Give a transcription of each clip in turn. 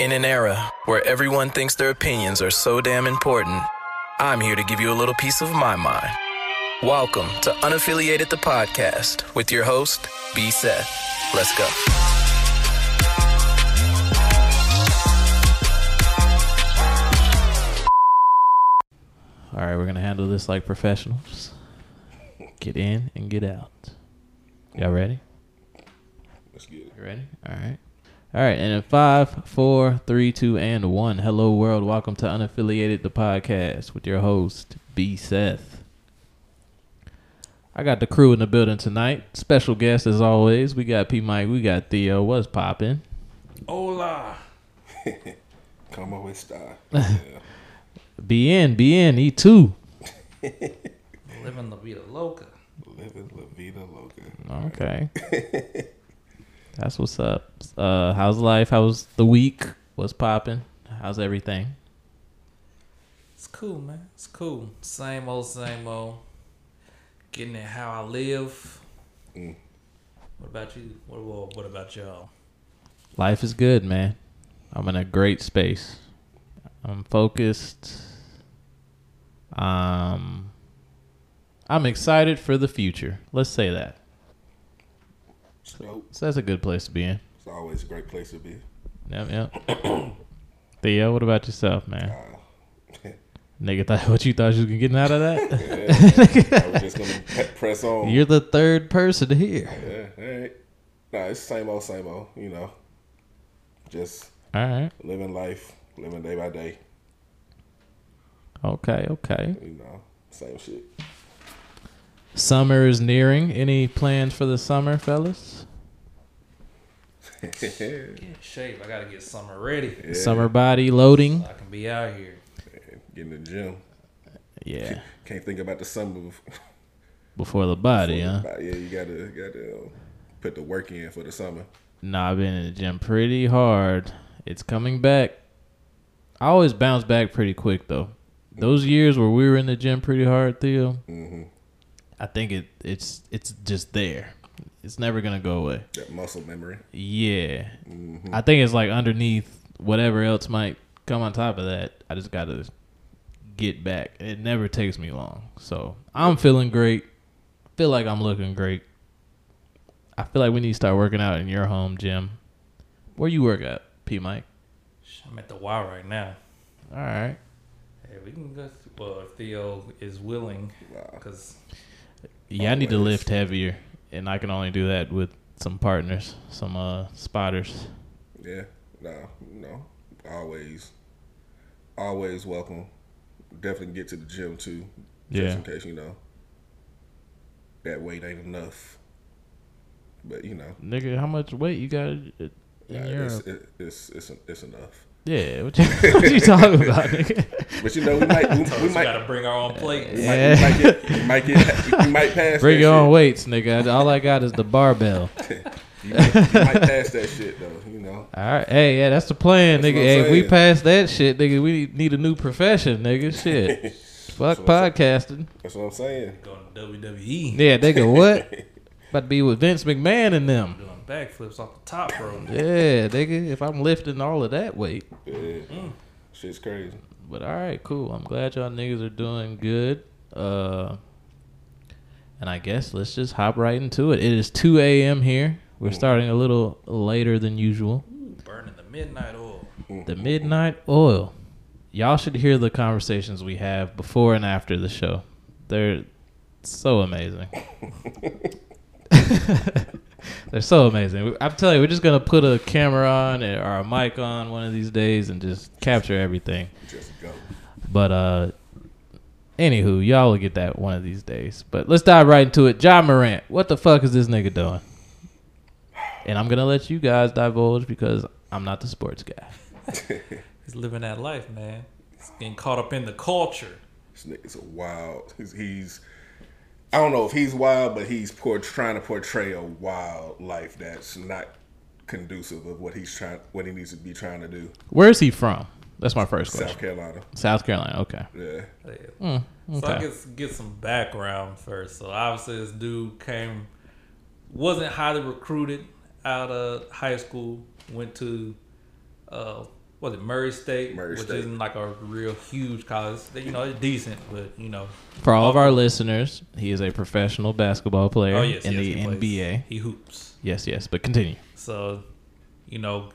In an era where everyone thinks their opinions are so damn important, I'm here to give you a little piece of my mind. Welcome to Unaffiliated the Podcast with your host, B. Seth. Let's go. All right, we're gonna handle this like professionals. Get in and get out. Y'all ready? Let's get it. You ready? All right. All right, and in five, four, three, two, and one. Hello, world. Welcome to Unaffiliated the podcast with your host B. Seth. I got the crew in the building tonight. Special guest as always. We got P. Mike. We got Theo. What's popping? Hola. Come up with style. Yeah. Be in, be in. E two. Living La Vida Loca. Living La Vida Loca. Okay. That's what's up. Uh, how's life? How's the week? What's popping? How's everything? It's cool, man. It's cool. Same old, same old. Getting it how I live. Mm. What about you? What, what, what about y'all? Life is good, man. I'm in a great space. I'm focused. Um, I'm excited for the future. Let's say that. So So that's a good place to be in. it's always a great place to be. Yep, yep. Theo, what about yourself, man? Uh, Nigga, thought what you thought you was getting out of that? yeah, I was just gonna press on. You're the third person here. yeah, all right. Nah, it's same old, same old. You know, just All right. living life, living day by day. Okay, okay. You know, same shit. Summer is nearing. Any plans for the summer, fellas? Get in shape. I gotta get summer ready. Yeah, Summer body loading. So I can be out here. Get in the gym. Yeah. Can't think about the summer. before- Before the body, huh? Yeah, you gotta gotta uh, put the work in for the summer. Nah, I've been in the gym pretty hard. It's coming back. I always bounce back pretty quick though. Those years where we were in the gym pretty hard, Theo, hmm I think it it's it's just there. It's never gonna go away. That muscle memory. Yeah. hmm I think it's like underneath whatever else might come on top of that. I just gotta get back. It never takes me long. So I'm feeling great. Feel like I'm looking great. I feel like we need to start working out in your home gym. Where you work at, P Mike? I'm at the Y right now. All right. Hey, we can go. Well, if Theo is willing, Wow. because Yeah, I need to lift heavier, and I can only do that with some partners, some uh spotters. Yeah, no, no, always, always welcome. Definitely get to the gym too, just Yeah. in case you know that weight ain't enough. But you know, Nigga, how much weight you got in nah, your? it's, it, it's it's it's enough. Yeah, what you, what you talking about, nigga? But you know, we might we, we we might, gotta bring our own plate. we, might, we might get we might get we might pass. Bring that your own weights, nigga. All I got is the barbell. You might, you might pass that shit though. You know, All right, hey, yeah, that's the plan, That's nigga. Hey, if we pass that shit, nigga, we need a new profession, nigga. Shit, fuck That's podcasting. that's what I'm saying. Going to WWE. Yeah, nigga, what? About to be with Vince McMahon and them. Doing backflips off the top rope. Yeah, nigga. If I'm lifting all of that weight, Yeah, mm. shit's crazy. but all right, cool. I'm glad y'all niggas are doing good. Uh, and I guess let's just hop right into it. It is 2 a.m. here. We're mm. starting a little later than usual. Ooh, burning the midnight oil. Mm. The midnight oil. Y'all should hear the conversations we have before and after the show. They're so amazing. They're so amazing. I'm telling you, we're just gonna put a camera on or a mic on one of these days and just capture everything. Just go. But uh anywho, y'all will get that one of these days. But let's dive right into it. Ja Morant, what the fuck is this nigga doing? And I'm gonna let you guys divulge because I'm not the sports guy. He's living that life, man. He's getting caught up in the culture. This nigga's a wild. He's, he's I don't know if he's wild, but he's por- trying to portray a wild life that's not conducive of what he's trying, what he needs to be trying to do. Where's he from? That's my first question. South Carolina. South Carolina. Okay. Yeah. Yeah. Mm, So I okay. guess get some background first. So obviously this dude came wasn't highly recruited out of high school, went to uh was it Murray State, Murray which State. isn't like a real huge college. You know, it's decent, but you know, For all of our listeners, he is a professional basketball player oh yes, in yes, the he plays. NBA. He hoops. Yes, yes, but continue. So, you know,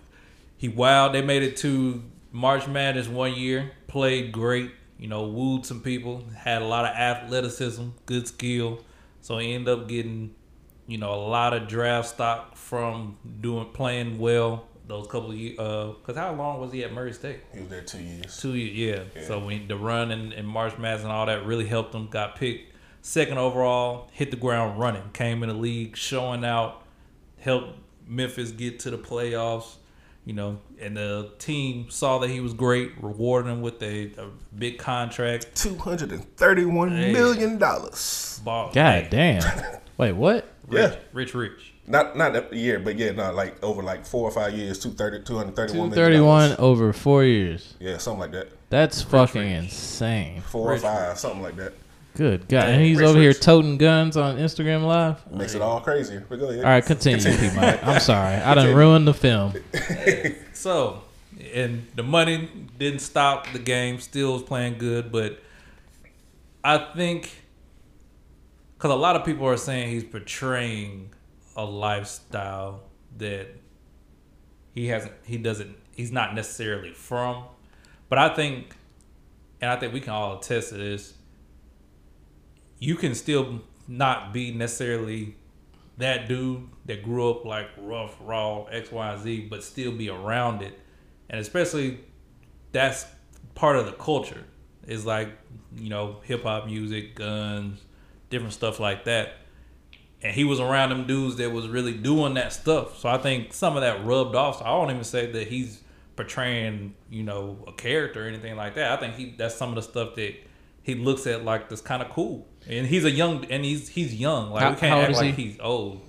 he wild. They made it to March Madness one year. Played great. You know, wooed some people. Had a lot of athleticism, good skill. So he ended up getting, you know, a lot of draft stock from doing playing well those couple of years. Because uh, how long was he at Murray State? He was there two years. Two years, yeah. So when the run and, and March Madness and all that really helped him. Got picked second overall, hit the ground running, came in the league, showing out, helped Memphis get to the playoffs. You know, and the team saw that he was great, rewarded him with a, a big contract. Two hundred and thirty-one Hey. million dollars. Ball, God hey, damn. Wait, what? Yeah, rich, rich. Not not that year, but yeah, not like over like four or five years, 230, 231 Two million thirty-one dollars. over four years. Yeah, something like that. That's fucking rich. insane. Four Rich, or five, something like that. Good God. And he's Rich, over here toting guns on Instagram Live. Makes it all crazier. But go ahead. All right, continue, P. Mike. I'm sorry. I done ruined the film. So, and the money didn't stop the game. Still was playing good, but I think because a lot of people are saying he's portraying a lifestyle that he hasn't, he doesn't, he's not necessarily from. But I think, and I think we can all attest to this. You can still not be necessarily that dude that grew up like rough, raw, XYZ, but still be around it. And especially that's part of the culture. Is like, you know, hip hop music, guns, different stuff like that. And he was around them dudes that was really doing that stuff. So I think some of that rubbed off. So I won't even say that he's portraying, you know, a character or anything like that. I think he that's some of the stuff that he looks at like that's kind of cool. And he's a young and he's he's young. Like How- we can't act like he? he's old.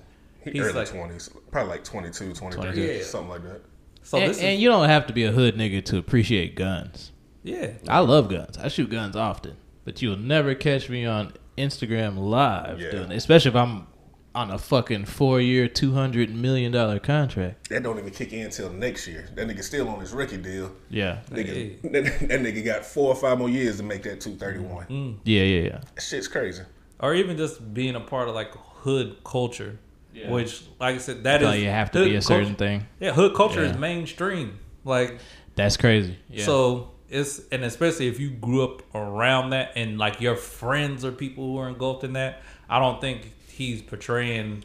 He He's early like 20s, probably like 22, 23, 22. Yeah. something like that. so. and, this and you don't have to be a hood nigga to appreciate guns. yeah. I love guns. I shoot guns often, but you'll never catch me on Instagram live Yeah. doing it, especially if I'm on a fucking four year, two hundred million dollar contract. That don't even kick in until next year. That nigga still on his rookie deal. Yeah, Nigga, Hey. that, that nigga got four or five more years to make that 231. Mm. yeah, yeah, yeah. That shit's crazy. or even just being a part of like hood culture, Yeah. which, like I said, that is So you have to be a certain culture- thing. Yeah, hood culture Yeah. is mainstream. Like That's crazy. Yeah. so, it's and especially if you grew up around that and like your friends or people who are engulfed in that. I don't think he's portraying.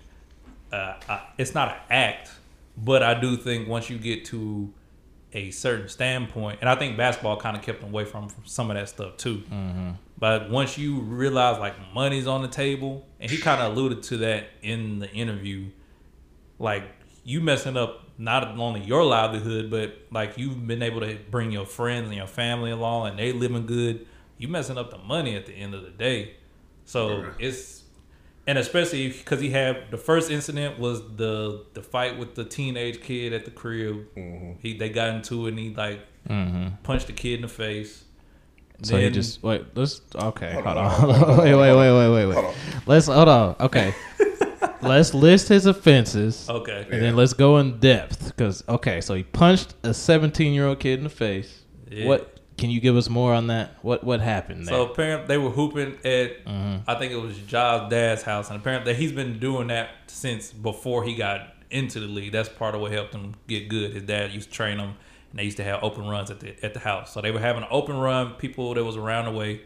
Uh, uh, it's not an act, but I do think once you get to a certain standpoint, and I think basketball kind of kept him away from, from some of that stuff too. But once you realize like money's on the table, and he kind of alluded to that in the interview, like you messing up not only your livelihood, but like you've been able to bring your friends and your family along, and they living good. You messing up the money at the end of the day. So Yeah. it's and especially because he had the first incident was the the fight with the teenage kid at the crib. Mm-hmm. He they got into it and he like mm-hmm. punched the kid in the face. So he just wait. Let's okay. Hold, Hold on. on, Hold hold on. on, Wait, wait, wait, wait, wait, wait. Hold. Let's hold on. Okay. let's list his offenses. okay. And then let's go in depth because okay, so he punched a 17 year old kid in the face. Yeah. What can you give us more on that? What what happened there? So apparently they were hooping at Mm-hmm. I think it was Ja's dad's house, and apparently he's been doing that since before he got into the league. That's part of what helped him get good. His dad used to train him, and they used to have open runs at the at the house. So they were having an open run. People that was around the way,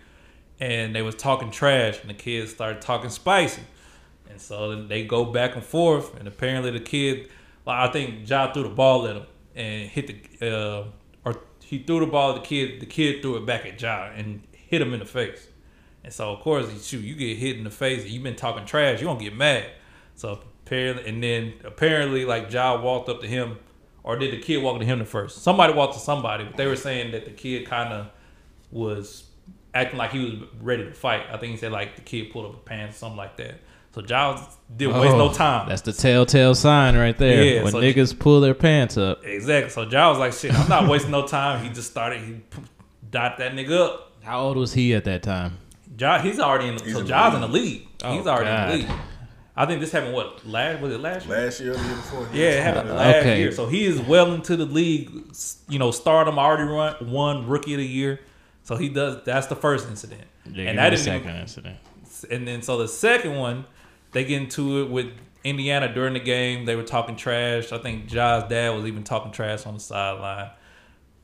and they was talking trash, and the kids started talking spicy, and so then they go back and forth, and apparently the kid, like I think Ja threw the ball at him and hit the uh, he threw the ball at the kid. The kid threw it back at Ja and hit him in the face. And so of course, shoot, you get hit in the face and you've been talking trash, you gonna get mad. So apparently, and then apparently, like Ja walked up to him, or did the kid walk to him the first? Somebody walked to somebody, but they were saying that the kid kind of was acting like he was ready to fight. I think he said like the kid pulled up a pants, something like that. So Ja didn't oh, waste no Oh, time. That's the telltale sign right there. Yeah, when so- niggas pull their pants up. Exactly. So Ja was like, "Shit, I'm not wasting no time." He just started. He p- dot that nigga up. How old was he at that time? Ja, he's already in. He's so in the Ja's league. in the league. Oh, he's already God. in the league. I think this happened what last was it last year? Last year, or the year before. Yeah, it happened uh, last Okay. year. So he is well into the league. You know, stardom already run one rookie of the year. So he does. That's the first incident, Yeah, and that that is didn't. second Even, incident. and then so the second one, they get into it with Indiana during the game. They were talking trash. I think Ja's dad was even talking trash on the sideline.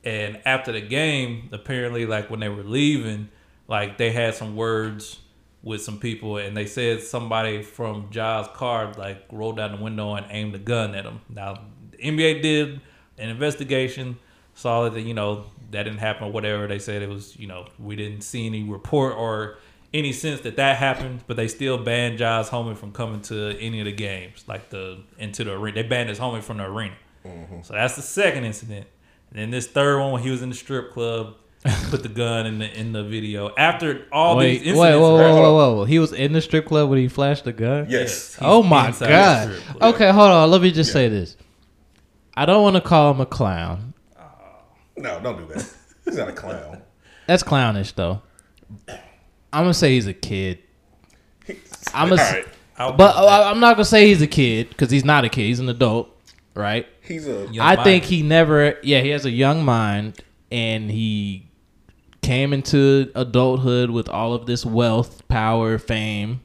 And after the game, apparently, like when they were leaving, like they had some words with some people, and they said somebody from Ja's car like rolled down the window and aimed a gun at him. Now, the NBA did an investigation, saw that you know that didn't happen or whatever. They said it was you know we didn't see any report or any sense that that happened, but they still banned Ja's homie from coming to any of the games, like the into the arena. They banned his homie from the arena. Mm-hmm. So that's the second incident. And then this third one when he was in the strip club, put the gun in the in the video. After all Wait, these wait, incidents, whoa, whoa, Hold whoa, on. whoa! He was in the strip club when he flashed the gun. Yes. he's Oh my god. Okay, hold on. Let me just say this. I don't want to call him a clown. No, don't do that. He's not a clown. That's clownish, though. I'm gonna say he's a kid. I'm All a, right. I'll- but uh, I'm not gonna say he's a kid because he's not a kid. He's an adult, right? He's a Young I think he never. Yeah, he has a young mind, and he came into adulthood with all of this wealth, power, fame,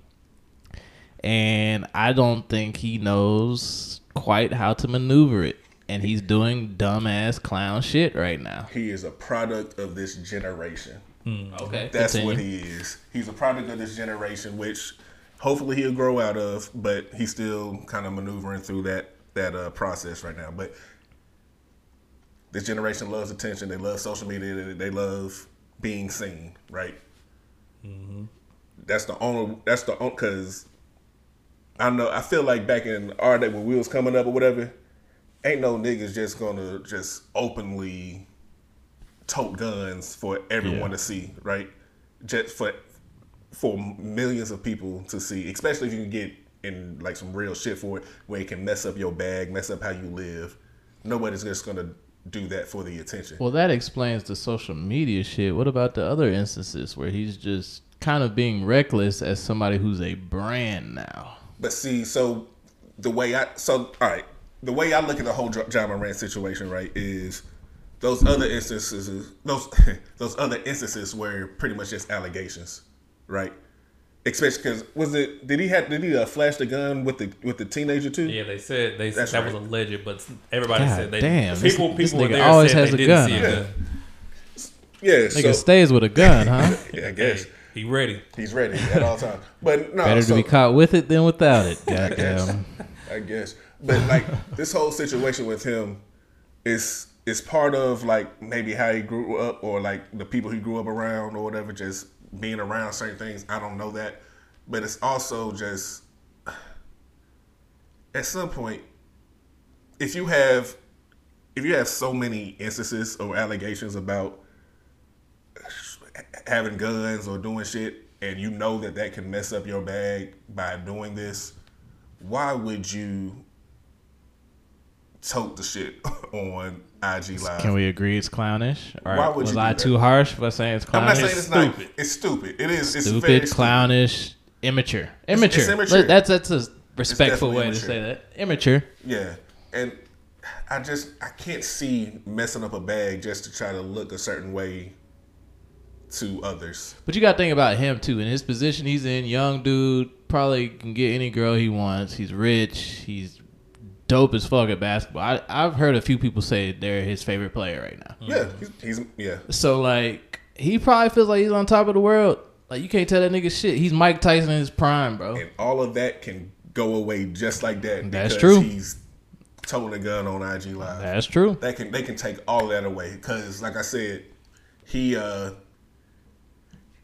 and I don't think he knows quite how to maneuver it. And he's doing dumbass clown shit right now. he is a product of this generation. Okay, That's what he is. He's a product of this generation, which hopefully he'll grow out of, but he's still kind of maneuvering through that that uh, process right now. But this generation loves attention. They love social media. They, they love being seen. Right. That's the only. That's the only because I know. I feel like back in our day when we was coming up or whatever, ain't no niggas just gonna just openly tote guns for everyone Yeah. to see, right? Just for for millions of people to see, especially if you can get in like some real shit for it, where it can mess up your bag, mess up how you live. Nobody's just gonna do that for the attention. Well, that explains the social media shit. What about the other instances where he's just kind of being reckless as somebody who's a brand now? But see, so the way I so all right, the way I look at the whole Jo- Ja Morant situation, right, is those other instances, those those other instances were pretty much just allegations, right? Especially because was it did he have did he uh, flash the gun with the with the teenager too? Yeah, they said they That's that right. was alleged, but everybody God said they damn, people this- this people were nigga there always said has they a didn't gun. see a Yeah. gun. Yeah, Nigga so stays with a gun, huh? yeah, I guess He ready. he's ready at all times. But no, Better so, to be caught with it than without it. guess. Goddamn. I guess. But like this whole situation with him is is part of like maybe how he grew up or like the people he grew up around or whatever, just being around certain things. I don't know that. But it's also just at some point if you have if you have so many instances or allegations about having guns or doing shit and you know that that can mess up your bag by doing this why would you tote the shit on IG Live? Can we agree it's clownish? Or Why would was you I that? too harsh for saying it's clownish? I'm not saying it's not. It's stupid. It is. It's very stupid, stupid. clownish, immature. Immature. it's immature. That's that's a respectful way to say that. Immature. Yeah, and I just I can't see messing up a bag just to try to look a certain way to others. But you got to think about him too. In his position he's in, young dude, probably can get any girl he wants. He's rich. He's dope as fuck at basketball. I, I've heard a few people say they're his favorite player right now. Yeah, he's, he's yeah. So like, he probably feels like he's on top of the world. Like you can't tell that nigga shit. He's Mike Tyson in his prime, bro. And all of that can go away just like that. That's true. He's toting a gun on IG Live. That's true. they can they can take all of that away because like I said, he uh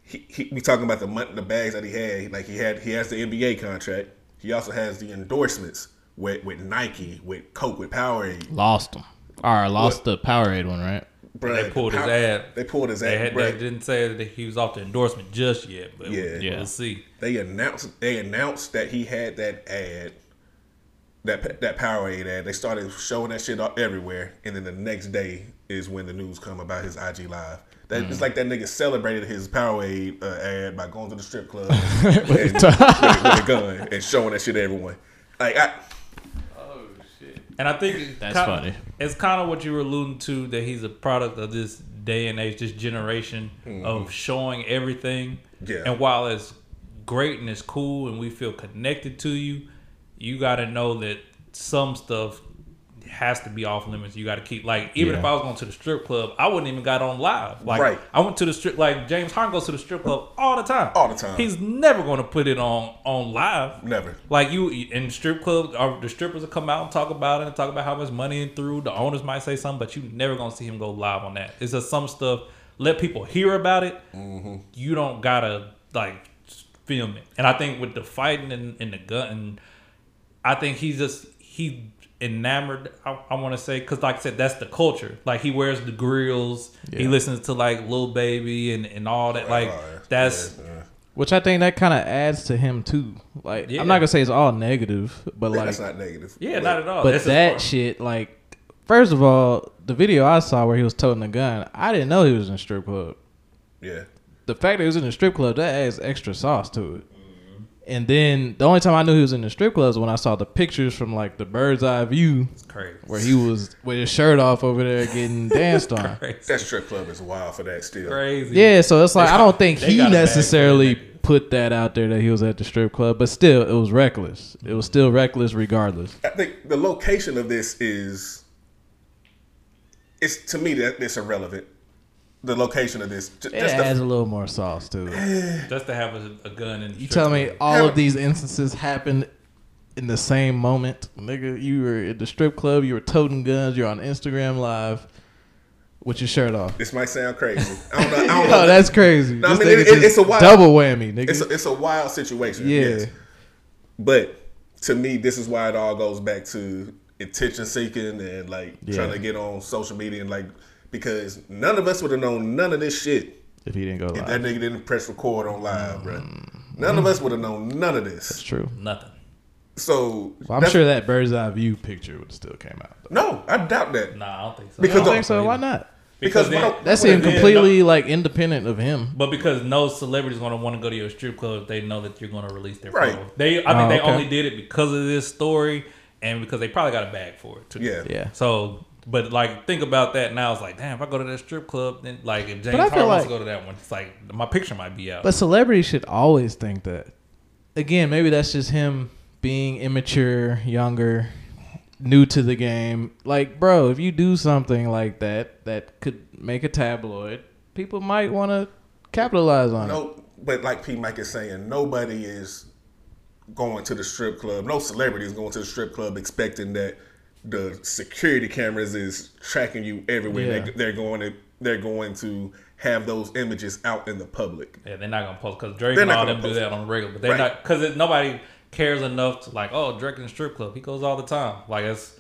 he, he we talking about the mon- the bags that he had. Like he had he has the NBA contract. He also has the endorsements with with Nike, with Coke, with Powerade. Lost him. All right, lost the Powerade one, right? Bruh, They pulled his ad. They pulled his They, ad. had, they didn't say that he was off the endorsement just yet, but Yeah. Yeah. we'll see. They announced they announced that he had that ad, that that Powerade ad. They started showing that shit up everywhere, and then the next day is when the news come about his IG live. That it's like that nigga celebrated his Powerade uh, ad by going to the strip club and, and, with, with a gun and showing that shit to everyone. Like I, And I think That's kind- funny. It's kind of what you were alluding to that he's a product of this day and age, this generation mm-hmm. of showing everything. Yeah. And while it's great and it's cool and we feel connected to you, you got to know that some stuff has to be off limits. You got to keep like even if I was going to the strip club, I wouldn't even got on live. Like Right. I went to the strip like James Harden goes to the strip club all the time. All the time. He's never going to put it on on live. Never. Like you in strip club, or uh, the strippers will come out and talk about it and talk about how much money in threw. The owners might say something, but you never gonna see him go live on that. It's just some stuff. Let people hear about it. Mm-hmm. You don't gotta like film it. And I think with the fighting and, and the gun, and I think he's just he enamored. I, I want to say because like I said, that's the culture. Like he wears the grills. He listens to like Lil Baby and and all that. Like Right. that's. Yeah, yeah. Which I think that kind of adds to him too. Like Yeah. I'm not gonna say it's all negative, but Yeah, like that's not negative. Yeah, not at all. But That's that shit, like, first of all, the video I saw where he was toting the gun, I didn't know he was in a strip club. Yeah. The fact that he was in a strip club, that adds extra sauce to it. And then the only time I knew he was in the strip club is when I saw the pictures from like the bird's eye view It's crazy. where he was with his shirt off over there getting danced on. That strip club is wild for that still. crazy. Yeah, so it's like I don't think he got a bag necessarily put that out there that he was at the strip club, but still, it was reckless. It was still reckless regardless. I think the location of this is it's to me that it's irrelevant. The location of this, ju- It just adds the, a little more sauce to it. just to have a, a gun and You tell me all Have of a- these instances happened in the same moment, nigga. You were at the strip club, you were toting guns, you're on Instagram live with your shirt off. this might sound crazy. I don't know. I don't know. Oh, that's crazy. No, I mean, it- it- it's a wild- double whammy, nigga. it's a, it's a wild situation. Yeah. Yes. But to me, this is why it all goes back to attention seeking and like Yeah. trying to get on social media and like because none of us would have known none of this shit if he didn't go if live, that nigga didn't press record on live, bro. None of us would have known none of this. That's true. nothing. So Well, I'm sure that bird's eye view picture would still came out. Though. No, I doubt that. Nah, I don't think so. Because I don't think so. Why not? Because then- why That but seemed then- completely like independent of him. But because no celebrity's gonna want to go to your strip club, if they know that you're gonna release their Right. photo. They, I think Oh, they okay. only did it because of this story and because they probably got a bag for it too. Yeah. Yeah. So, but like, think about that now. It's like, damn, if I go to that strip club, then like, if James I feel Harden wants like- to go to that one, it's like my picture might be out. But celebrities should always think that. Again, maybe that's just him being immature, younger, new to the game. Like, bro, if you do something like that that could make a tabloid, people might want to capitalize on it. No, but like P. Mike is saying, nobody is going to the strip club. No celebrity is going to the strip club expecting that the security cameras is tracking you everywhere. Yeah. They, they're going to they're going to have those images out in the public. yeah, they're not gonna post because Drake They're and all gonna them do that on the regular. But they're Right. not because nobody cares enough to like, oh, Drake in the strip club. He goes all the time. Like it's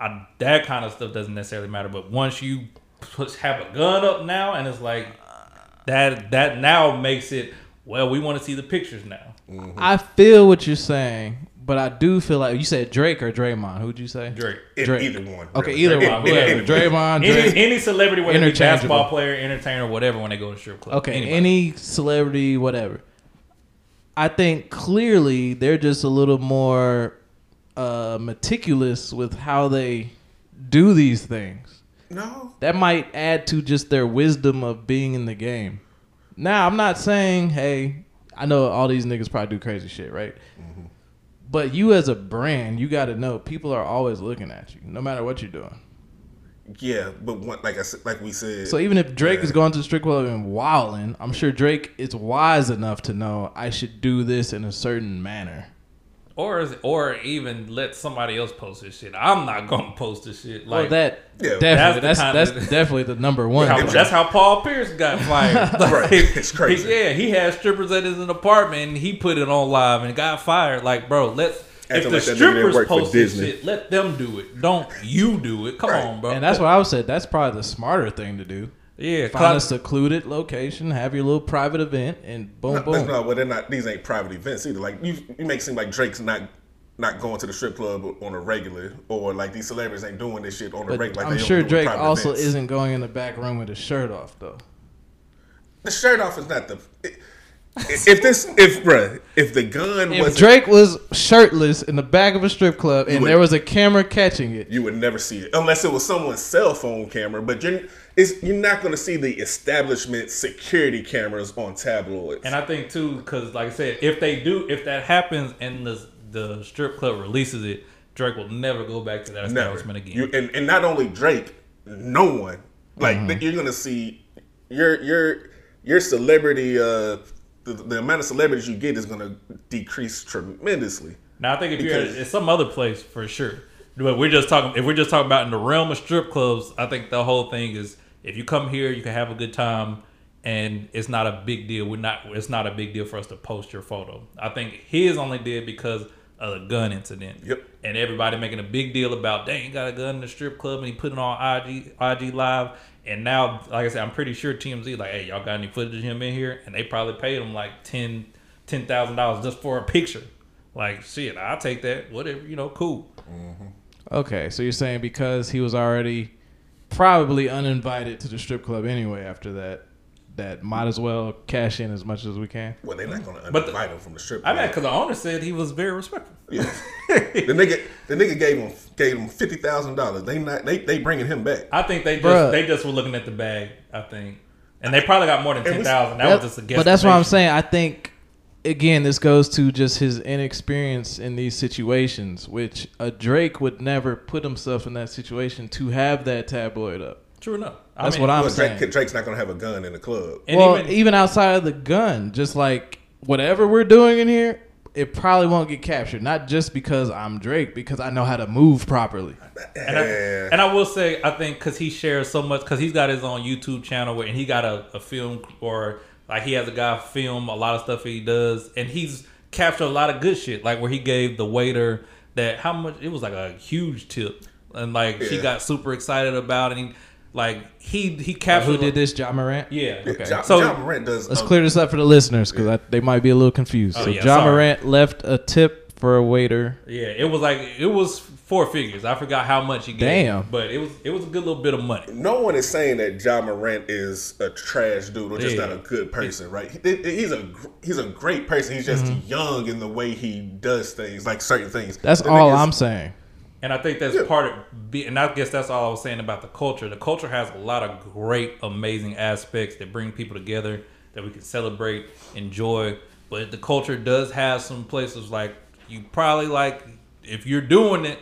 I, that kind of stuff doesn't necessarily matter. But once you put, have a gun up now, and it's like that that now makes it. Well, we want to see the pictures now. I feel what you're saying, but I do feel like you said Drake or Draymond. Who'd you say? Drake. Drake. either one. Okay, really. either one. Whatever. Draymond, Drake. Any, any celebrity, whether it be basketball player, entertainer, whatever, when they go to strip club. Okay, Anybody. any celebrity, whatever. I think clearly they're just a little more uh, meticulous with how they do these things. No, That might add to just their wisdom of being in the game. Now, I'm not saying, hey, I know all these niggas probably do crazy shit, right? But you as a brand, you got to know people are always looking at you, no matter what you're doing. yeah, but one, like I said, like we said, So even if Drake Yeah. is going to the strip club and wilding, I'm sure Drake is wise enough to know I should do this in a certain manner. Or is- or even let somebody else post this shit. I'm not gonna post this shit. Like Like that, Yeah. definitely. That's That's the that's, definitely the number one. How- that's how Paul Pierce got fired. Right. It's crazy. Yeah, he had strippers at his apartment and he put it on live and got fired. Like, bro, let's if the like that nigga didn't strippers work for post this shit, let them do it. Don't you do it. Come Right. on, bro. and that's what I would say. That's probably the smarter thing to do. Yeah, Find a secluded location, have your little private event, and boom, no, boom. no, well, they're not. These ain't private events either. Like you, you make it seem like Drake's not not going to the strip club on a regular, or like these celebrities ain't doing this shit on a regular. Like I'm sure Drake also events. isn't going in the back room with his shirt off though. The shirt off is not the. If this, if bruh, if the gun If was Drake was shirtless in the back of a strip club and would- there was a camera catching it, you would never see it unless it was someone's cell phone camera. But you're, it's, you're not going to see the establishment security cameras on tabloids. And I think too, because like I said, if they do, if that happens and the the strip club releases it, Drake will never go back to that Never. establishment again. You, and, and not only Drake, no one. Like Mm-hmm. you're gonna see your your your celebrity. Uh, the, the amount of celebrities you get is gonna decrease tremendously. Now I think if you're Because- at some other place for sure, but we're just talking. If we're just talking about in the realm of strip clubs, I think the whole thing is if you come here, you can have a good time, and it's not a big deal. We're not. It's not a big deal for us to post your photo. I think his only did because of the gun incident. Yep. And everybody making a big deal about, dang, got a gun in the strip club and he put it on IG IG live. And now, like I said, I'm pretty sure TMZ like, hey, y'all got any footage of him in here? And they probably paid him like ten ten thousand dollars just for a picture. Like shit, I'll take that. Whatever, you know, cool. Mm-hmm. okay, so you're saying because he was already probably uninvited to the strip club anyway after that, that might as well cash in as much as we can. Well, they're not gonna But the- invite him from the strip. I mean, because the owner said he was very respectful. Yeah. the nigga, the nigga gave him gave him fifty thousand dollars. They not they they bringing him back. I think they just Bruh. they just were looking at the bag. I think, and they probably got more than And ten. That That- was just a guess. but that's what I'm saying. I think again, this goes to just his inexperience in these situations, which a Drake would never put himself in that situation to have that tabloid up. True enough. I That's mean, what I'm Well, saying. Drake, Drake's not gonna have a gun in the club. And well, even- even, outside of the gun, just like whatever we're doing in here, it probably won't get captured. Not just because I'm Drake, because I know how to move properly. And I, and I will say, I think because he shares so much, because he's got his own YouTube channel where, and he got a, a film or like he has a guy film a lot of stuff he does, and he's captured a lot of good shit, like where he gave the waiter that how much it was like a huge tip, and like she got super excited about, it. and he, like he he captured Who did this? Ja Morant. Yeah. Okay. Ja, So- Ja Morant does. Let's a- clear this up for the listeners because they might be a little confused. Oh, so yeah, Ja sorry. Morant left a tip for a waiter. Yeah, it was like it was four figures. I forgot how much he gave, Damn. but it was it was a good little bit of money. No one is saying that Ja Morant is a trash dude or just Yeah. not a good person, right? He- he's a he's a great person. He's just Mm-hmm. young in the way he does things, like certain things. That's The all nigga's- I'm saying. And I think that's Yeah. part of, be, and I guess that's all I was saying about the culture. The culture has a lot of great, amazing aspects that bring people together that we can celebrate, enjoy. But the culture does have some places like you probably like if you're doing it,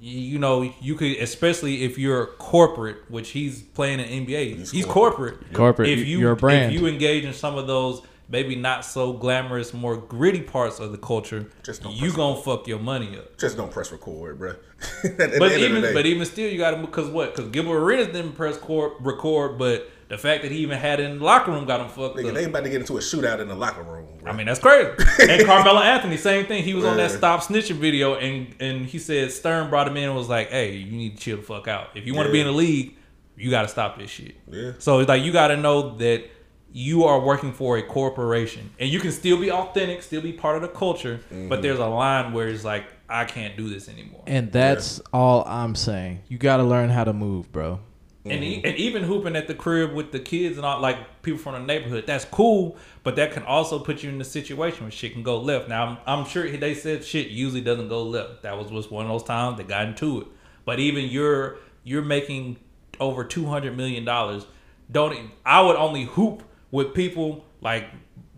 you, you know, you could, especially if you're corporate, which he's playing in NBA. He's, He's corporate. corporate. Corporate, If you you're a brand. if you engage in some of those maybe not so glamorous, more gritty parts of the culture, Just don't you gonna fuck your money up. Just don't press record, bro. But even but even still, you got to because what? Because Gilbert Arenas didn't press cord, record, but the fact that he even had it in the locker room got him fucked nigga, up. they about to get into a shootout in the locker room. Bro. I mean, that's crazy. and Carmelo Anthony, same thing. He was on that stop snitching video, and and he said Stern brought him in and was like, "Hey, you need to chill the fuck out. If you want to be in the league, you got to stop this shit." Yeah. So it's like you got to know that you are working for a corporation, and you can still be authentic, still be part of the culture, Mm-hmm. but there's a line where it's like, I can't do this anymore. And that's all I'm saying. You got to learn how to move, bro. And, e- and even hooping at the crib with the kids and all, like people from the neighborhood, that's cool. But that can also put you in a situation where shit can go left. Now, I'm, I'm sure they said shit usually doesn't go left. That was was one of those times they got into it. But even you're you're making over two hundred million dollars. Don't i would only hoop with people like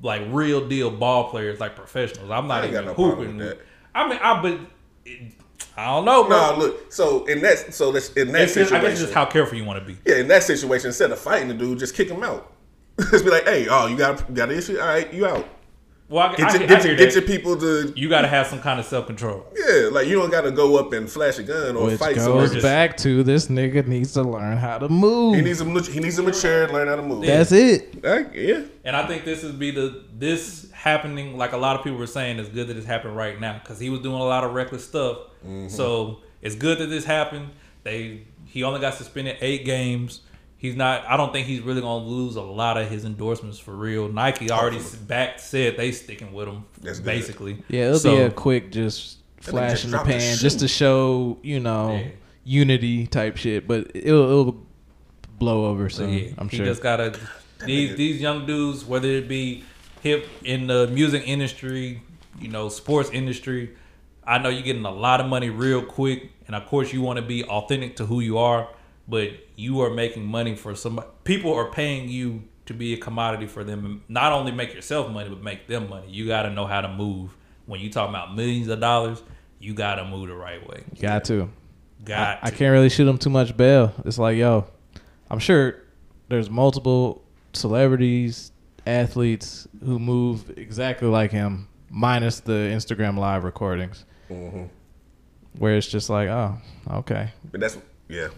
like real deal ball players, like professionals. I'm not I ain't got even no hooping. with. I mean, I but I don't know, bro. no, look. So in that, so that's in that It's just- I situation, guess just how careful you want to be. yeah, in that situation, instead of fighting the dude, just kick him out. just be like, hey, oh, you got you got an issue? All right, you out. Well, I, Get, I, your, I get, hear your, get your people to you got to have some kind of self control. yeah, like you don't got to go up and flash a gun or Which fight someone. goes back to this nigga needs to learn how to move. He needs to he needs to mature and learn how to move. That's it. I- yeah. And I think this is be the this happening like a lot of people were saying. It's good that it's happened right now because he was doing a lot of reckless stuff. Mm-hmm. So it's good that this happened. They he only got suspended eight games. He's not. I don't think he's really gonna lose a lot of his endorsements for real. Nike already Hopefully. back said they sticking with him That's good. basically. Yeah, it'll So- be a quick just flash in the dropped a pan just to show you know Yeah. unity type shit. But it'll, it'll blow over So soon. yeah, I'm he sure. just gotta these these young dudes, whether it be hip in the music industry, you know, sports industry. I know you're getting a lot of money real quick, and of course you want to be authentic to who you are, but you are making money for somebody. People are paying you to be a commodity for them, not only make yourself money, but make them money. You got to know how to move. When you talk about millions of dollars, you got to move the right way. Got to. Got I to. can't really shoot him too much bail. It's like, yo, I'm sure there's multiple celebrities, athletes who move exactly like him, minus the Instagram live recordings, Mm-hmm. where it's just like, oh, okay. But that's yeah.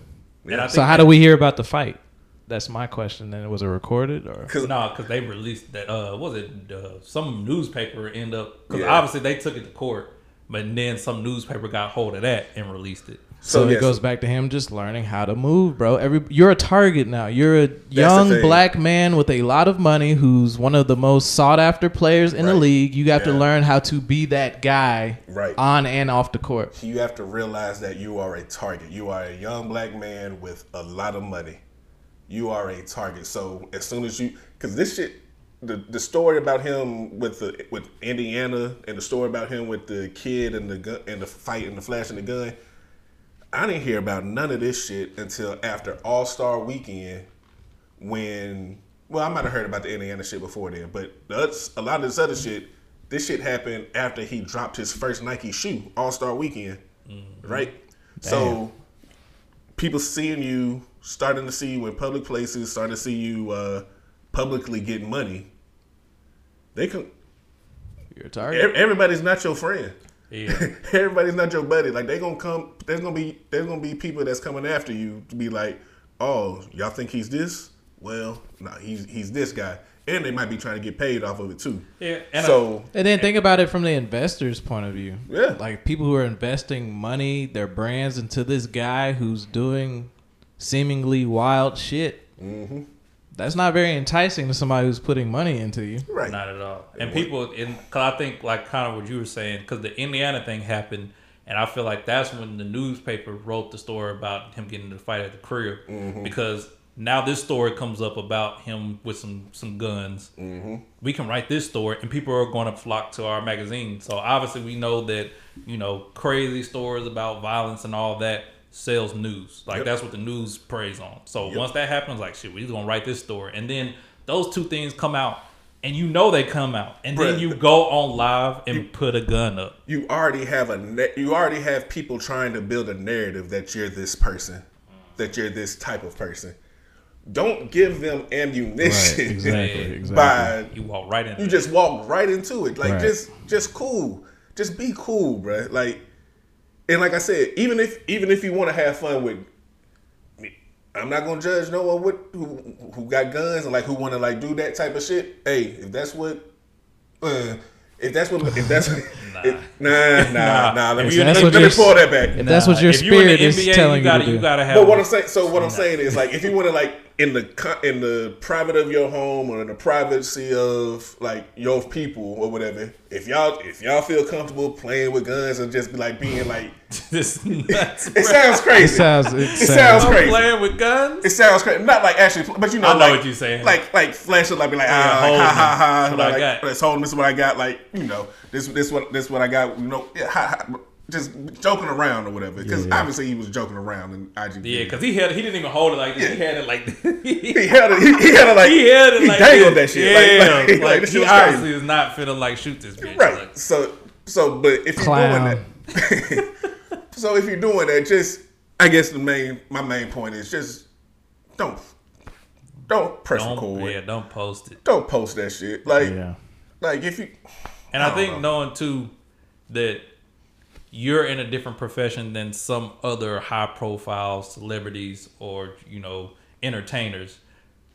And I So think how do we hear about the fight? That's my question. Then was it recorded or? Cause No, because they released that. Uh, was it uh, some newspaper end up? Because Yeah. obviously they took it to court, but then some newspaper got hold of that and released it. So, yes. it goes back to him just learning how to move, bro. Every you're a target now. You're a young black man with a lot of money who's one of the most sought after players in the league. You have to learn how to be that guy Right. on and off the court. you have to realize that you are a target. You are a young black man with a lot of money. You are a target. So as soon as you, because this shit, the the story about him with the with Indiana and the story about him with the kid and the gun and the fight and the flash and the gun, I didn't hear about none of this shit until after All Star Weekend, when well I might have heard about the Indiana shit before then, but that's a lot of this other shit. This shit happened after he dropped his first Nike shoe, All Star Weekend, right? So people seeing you, starting to see you in public places, starting to see you uh, publicly getting money. They can. You're a target. Everybody's not your friend. Yeah, Everybody's not your buddy. Like they gonna come. There's gonna be there's gonna be people that's coming after you to be like, oh, y'all think he's this? Well, no, he's he's this guy, and they might be trying to get paid off of it too. yeah. And so And then think about it from the investor's point of view. Yeah. Like people who are investing money, their brands into this guy who's doing seemingly wild shit. Mm-hmm. That's not very enticing to somebody who's putting money into you. right, Not at all. And people, in because I think like kind of what you were saying, because the Indiana thing happened, and I feel like that's when the newspaper wrote the story about him getting in the fight at the crib, Mm-hmm. because now this story comes up about him with some some guns. Mm-hmm. We can write this story, and people are going to flock to our magazine. So obviously, we know that you know crazy stories about violence and all that sells news. Like Yep. that's what the news preys on. So Yep. once that happens, like shit, we're gonna write this story, and then those two things come out, and you know they come out, and then you go on live and put a gun up. you already have a ne- you already have people trying to build a narrative that you're this person, that you're this type of person. Don't give them ammunition exactly. by You walk right in. you just walk right into it. Like Right. just just cool. Just be cool, bro. Like and like I said, even if even if you want to have fun with I'm not gonna judge no one with who who got guns and like who want to like do that type of shit. Hey, if that's what, uh, if that's what, if that's nah, if, nah, nah, nah. Let me let, me- let me pull that back. If that's what your if you in spirit the is NBA, telling you gotta, you to you do. gotta have. But what. I'm saying, so what I'm saying is like, if you want to like in the in the private of your home or in the privacy of like your people or whatever, if y'all if y'all feel comfortable playing with guns and just be like being like, this nuts. it sounds It crazy. sounds. It, It sounds. sounds crazy. playing with guns. It sounds crazy. Not like actually, but you know, I know like, what you're saying. Like like flash it, like be like ah, hold ha ha ha. That's what I like, got. Let's hold. This is what I got. Like you know, this this what this what I got. You know, yeah, ha, ha, just joking around or whatever. Because obviously he was joking around in IG. Yeah, because he had he didn't even hold it like this. He had it like this. he had it. He, he had it like he had it he like dangled this. that shit. Yeah, like, like, like, this shit he was crazy. obviously is not finna like shoot this bitch. Right. Like, So so but if you're doing that So if you're doing that, just I guess the main my main point is just don't don't press don't record. yeah, don't post it. Don't post that shit. Like Yeah. like if you And I I, think know. knowing too that you're in a different profession than some other high profile celebrities or you know entertainers.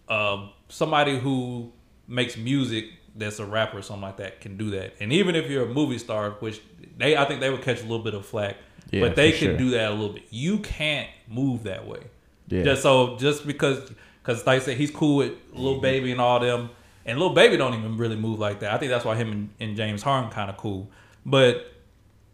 Um, somebody who makes music that's a rapper or something like that can do that. And even if you're a movie star, which they I think they would catch a little bit of flack, Yeah, but they can sure. do that a little bit. You can't move that way. Yeah. Just so just because because like I said, he's cool with Lil Baby and all them, and Lil Baby don't even really move like that. I think that's why him and, and James Harden kind of cool. But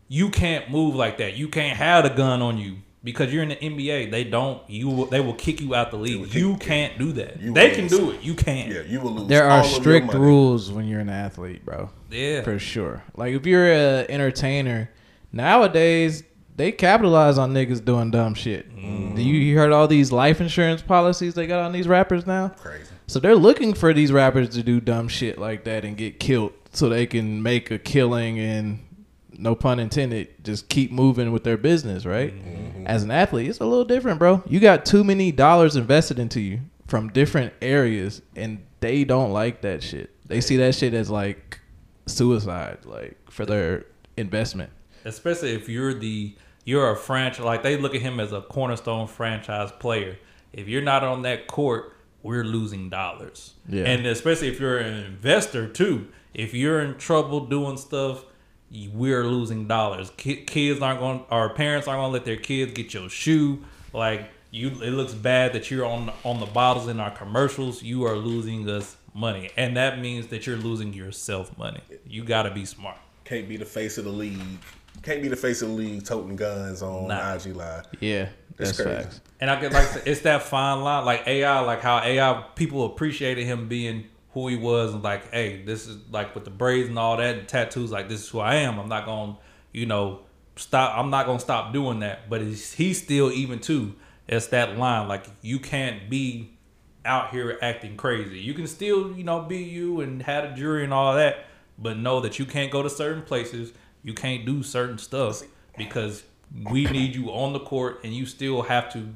you can't move like that. You can't have the gun on you because you're in the NBA. They don't. You will, they will kick you out the league. You can't do that. You they will can lose. do it. You can't. Yeah, you will lose. There all are of your strict money. rules when you're an athlete, bro. Yeah. For sure. Like if you're an entertainer, nowadays they capitalize on niggas doing dumb shit. Mm-hmm. You, you heard all these life insurance policies they got on these rappers now? Crazy. So they're looking for these rappers to do dumb shit like that and get killed so they can make a killing and no pun intended, just keep moving with their business, right? Mm-hmm. As an athlete, it's a little different, bro. You got too many dollars invested into you from different areas and they don't like that shit. They see that shit as like suicide, like for their investment. especially if you're the you're a franchise like they look at him as a cornerstone franchise player if you're not on that court we're losing dollars Yeah. and especially if you're an investor too if you're in trouble doing stuff we're losing dollars kids aren't going our parents aren't going to let their kids get your shoe like you it looks bad that you're on on the bottles in our commercials you are losing us money and that means that you're losing yourself money you got to be smart Can't be the face of the league. Can't be the face of the league toting guns on Nah. IG Live. Yeah, That's that's crazy. facts. And I get like it's that fine line, like AI, like how AI people appreciated him being who he was, and like, hey, this is like with the braids and all that, and tattoos, like this is who I am. I'm not gonna, you know, stop. I'm not gonna stop doing that. But he's, still even too. It's that line, like you can't be out here acting crazy. You can still, you know, be you and have a jury and all that, but know that you can't go to certain places. You can't do certain stuff because we need you on the court, and you still have to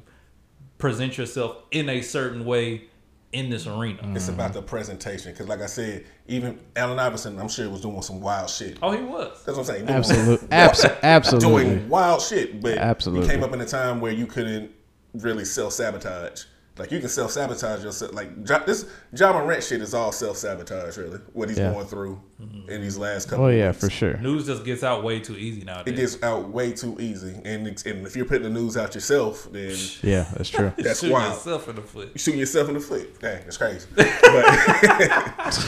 present yourself in a certain way in this arena. It's mm-hmm. about the presentation. Because, like I said, even Allen Iverson, I'm sure, was doing some wild shit. Oh, he was. That's what I'm saying. Absolutely, Absolute, absolutely. Doing wild shit. But Absolutely. you came up in a time where you couldn't really self sabotage. Like, you can self sabotage yourself. Like, Ja- this Ja Morant shit is all self sabotage, really. What he's Yeah. going through in these last couple Oh yeah, weeks. for sure. News just gets out way too easy nowadays. It gets out way too easy. And, it's- and if you're putting the news out yourself, then Yeah, that's true. that's Shoot wild. yourself in the foot. You shooting yourself in the foot. Dang, that's crazy. But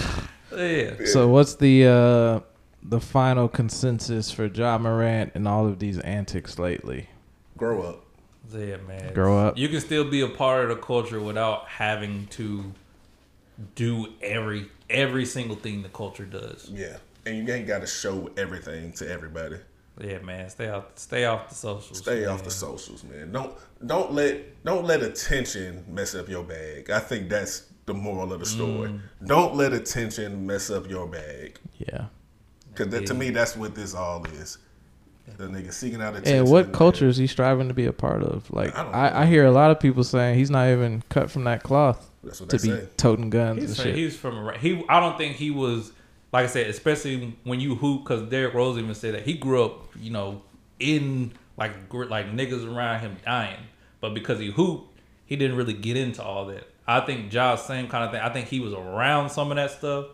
Yeah. So what's the uh the final consensus for Ja Morant and all of these antics lately? grow up. Yeah, man. Grow up. You can still be a part of the culture without having to do every every single thing the culture does. Yeah. And you ain't got to show everything to everybody. Yeah, man. Stay out. Stay off the socials. Stay man. off the socials, man. Don't don't let don't let attention mess up your bag. I think that's the moral of the story. Mm. Don't let attention mess up your bag. Yeah. Cause that, to me, that's what this all is. The nigga seeking out attention. And what culture is he striving to be a part of? Like I I. I hear a lot of people saying he's not even cut from that cloth That's what to be say. toting guns He's, and from, shit. he's from he. I don't think he was like I said, especially when you hoop, because Derrick Rose even said that he grew up, you know, in like gr- like niggas around him dying, but because he hooped, he didn't really get into all that. I think Ja's same kind of thing. I think he was around some of that stuff,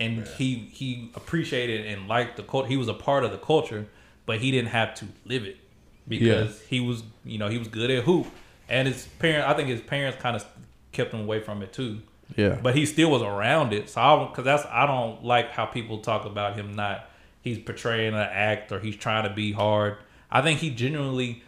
and he he appreciated and liked the culture. He was a part of the culture, but he didn't have to live it because he was you know he was good at hoop, and his parents. I think his parents kind of kept him away from it too yeah. but he still was around it. So I because that's I don't like how people talk about him not he's portraying an act or he's trying to be hard. I think he genuinely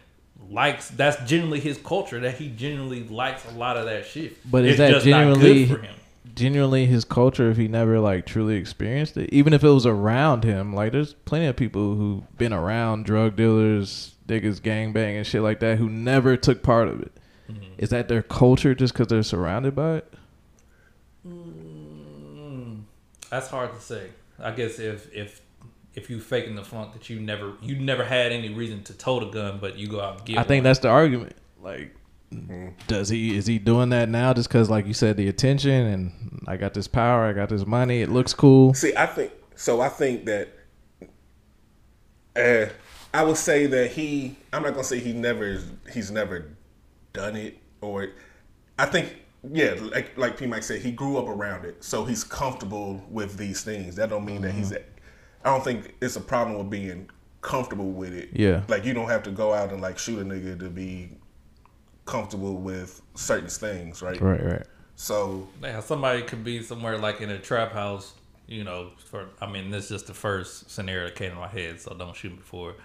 likes that's genuinely his culture that he genuinely likes a lot of that shit. But is It's that just not good genuinely for him? Genuinely his culture if he never like truly experienced it? Even if it was around him, like there's plenty of people who've been around drug dealers, niggas gangbang and shit like that who never took part of it. Mm-hmm. Is that their culture just because they're surrounded by it? That's hard to say. I guess if if if you faking the funk that you never you never had any reason to tote a gun, but you go out and get I think one. that's the argument. Like, does he is he doing that now just because, like you said, the attention and I got this power, I got this money, it looks cool. See, I think so. I think that uh, I would say that he. I'm not gonna say he never. He's never done it, or I think yeah, like like P Mike said, he grew up around it, so he's comfortable with these things. That don't mean that he's. Mm-hmm. I don't think it's a problem with being comfortable with it. Yeah. like you don't have to go out and like shoot a nigga to be comfortable with certain things, right? Right, right. So Yeah, somebody could be somewhere like in a trap house, you know, for I mean, this is just the first scenario that came to my head, so don't shoot me for.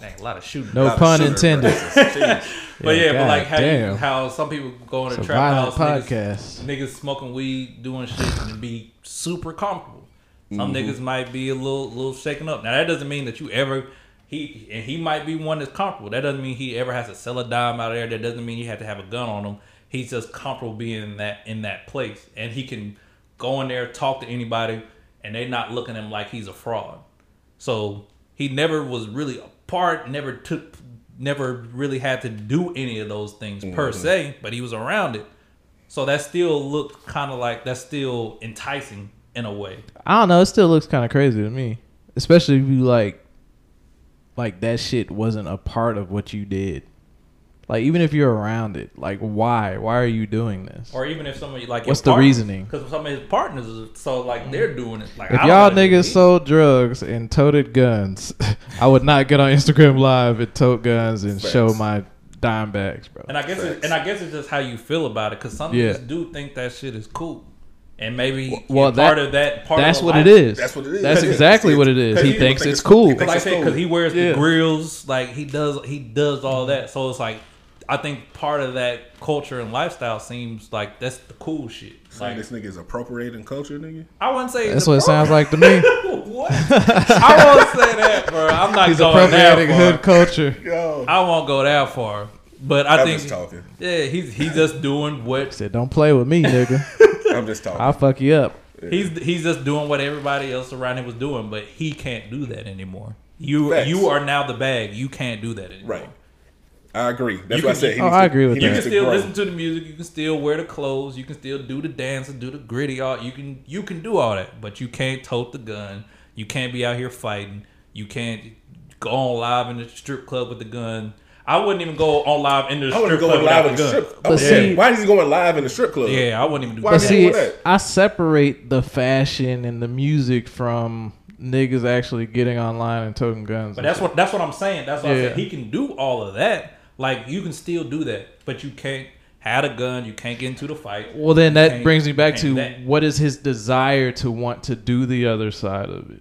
Dang, a lot of shooting. No pun shooter intended. But yeah, but like how, you, damn. how some people go in a trap house, violent niggas, podcast. niggas smoking weed, doing shit, and be super comfortable. Some Mm-hmm. niggas might be a little little shaken up. Now that doesn't mean that you ever he and he might be one that's comfortable. That doesn't mean he ever has to sell a dime out of there. That doesn't mean he had to have a gun on him. He's just comfortable being in that in that place, and he can go in there, talk to anybody, and they're not looking at him like he's a fraud. So he never was really a part, never took, never really had to do any of those things per mm-hmm. se, but he was around it. So that still looked kind of like that's still enticing in a way. I don't know. It still looks kind of crazy to me, especially if you like, like that shit wasn't a part of what you did. Like even if you're around it, like why? Why are you doing this? Or even if somebody like What's the reasoning? Because some of his partners, are- so like they're doing it. Like If I y'all niggas sold drugs and toted guns, I would not get on Instagram Live and tote guns and show my dime bags, bro. And I guess, it, and I guess it's just how you feel about it. Because some Yeah. niggas do think that shit is cool, and maybe Well, yeah, part that- of that. Part That's of what life- it is. That's what it is. That's exactly what it is. He he thinks thinks it's it's- cool. he But like I said, because cool. he wears Yeah. the grills, like he does, he does all that. So it's like, I think part of that culture and lifestyle seems like that's the cool shit. Like, Like this nigga is appropriating culture, nigga. I wouldn't say that. That's what it sounds like to me. what? I won't say that, bro. I'm not He's going that appropriating far. hood culture. Yo, I won't go that far. But I I'm think, just talking. yeah, he's he's just doing what Said, "Don't play with me, nigga. I'm just talking. I'll fuck you up." he's he's just doing what everybody else around him was doing. But he can't do that anymore. You Facts. you are now the bag. You can't do that anymore. right. I agree. That's You what I can- said. He Oh, needs I to- agree with he that. You needs can still grow. listen to the music. You can still wear the clothes. You can still do the dancing, do the gritty art. You can you can do all that, but you can't tote the gun. You can't be out here fighting. You can't go on live in the strip club with the gun. I wouldn't even go on live in the I strip want to club go without live in the the gun. strip. But see- why is he going live in the strip club? Yeah, I wouldn't even do Why But that. he see, that? I separate the fashion and the music from niggas actually getting online and toting guns. But that's what that's what I'm saying. That's why I Yeah. said he can do all of that. Like you can still do that, but you can't have a gun. You can't get into the fight. Well, then that can't- brings me back to can't that. what is his desire to want to do the other side of it,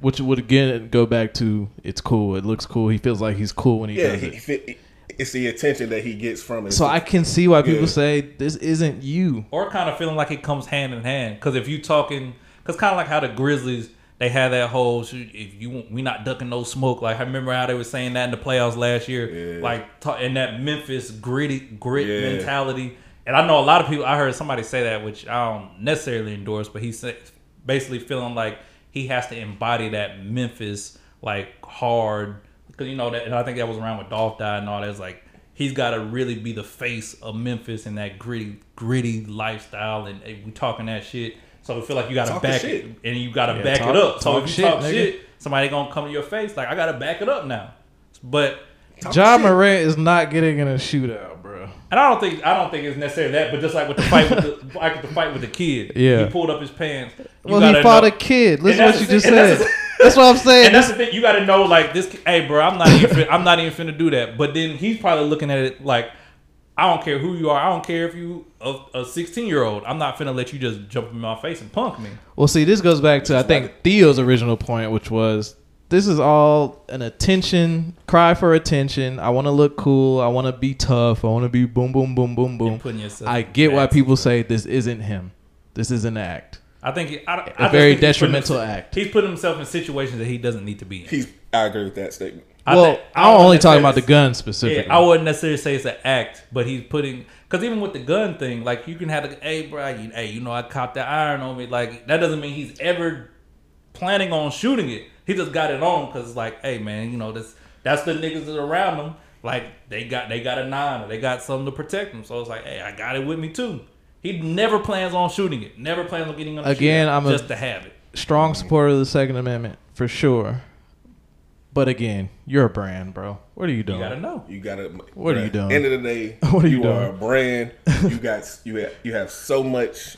which would again go back to it's cool, it looks cool, he feels like he's cool when he Yeah, does he, it. fit, it's the attention that he gets from it. So I can see why people Yeah. say this isn't you. or kind of feeling like it comes hand in hand. Because if you talking, because kind of like how the Grizzlies they had that whole if you we not ducking no smoke. Like I remember how they were saying that in the playoffs last year, Yeah. like ta- in that Memphis gritty grit Yeah. mentality. And I know a lot of people. I heard somebody say that, which I don't necessarily endorse, but he said basically feeling like he has to embody that Memphis like hard because you know that, and I think that was around with Dolph died and all that. It's like he's got to really be the face of Memphis and that gritty, gritty lifestyle, and eh, we talking that shit. So I feel like you got to back it, and you got to Yeah, back talk- it up. So talk if you shit, talk nigga. shit, somebody gonna come to your face. Like I got to back it up now. But Ja shit. Morant is not getting in a shootout, bro. And I don't think I don't think it's necessarily that, but just like with the fight with the like with the fight with the kid, Yeah. he pulled up his pants. You Well, he fought know- a kid. Listen what you just said. that's That's what I'm saying. And that's the thing, you got to know like this. Hey, bro, I'm not even I'm not even finna do that. But then he's probably looking at it like, I don't care who you are. I don't care if you a 16 year old. I'm not finna let you just jump in my face and punk me. Well, see, this goes back to I think Theo's original point, which was this is all an attention cry for attention. I want to look cool. I want to be tough. I want to be boom, boom, boom, boom, boom. putting yourself I get why people say this isn't him. This is an act. I think he, I, I A very think he's detrimental himself- act. He's putting himself in situations that he doesn't need to be in. He's. I agree with that statement. I well, think- I I'm only talking about the gun specifically. Yeah, I wouldn't necessarily say it's an act, but he's putting because even with the gun thing, like you can have the hey, bro, you, hey, you know, I copped that iron on me. Like that doesn't mean he's ever planning on shooting it. He just got it on because like, hey, man, you know, that's that's the niggas that are around him. Like they got they got a nine or they got something to protect him. So it's like, hey, I got it with me too. He never plans on shooting it. Never plans on getting on Again, shootout, I'm a- just to have it. Strong supporter of the Second Amendment for sure. But again, you're a brand, bro. What are you doing? You doing? gotta know. You gotta. What are you doing? End of the day, What are you you doing? are a brand. You got you have, you have so much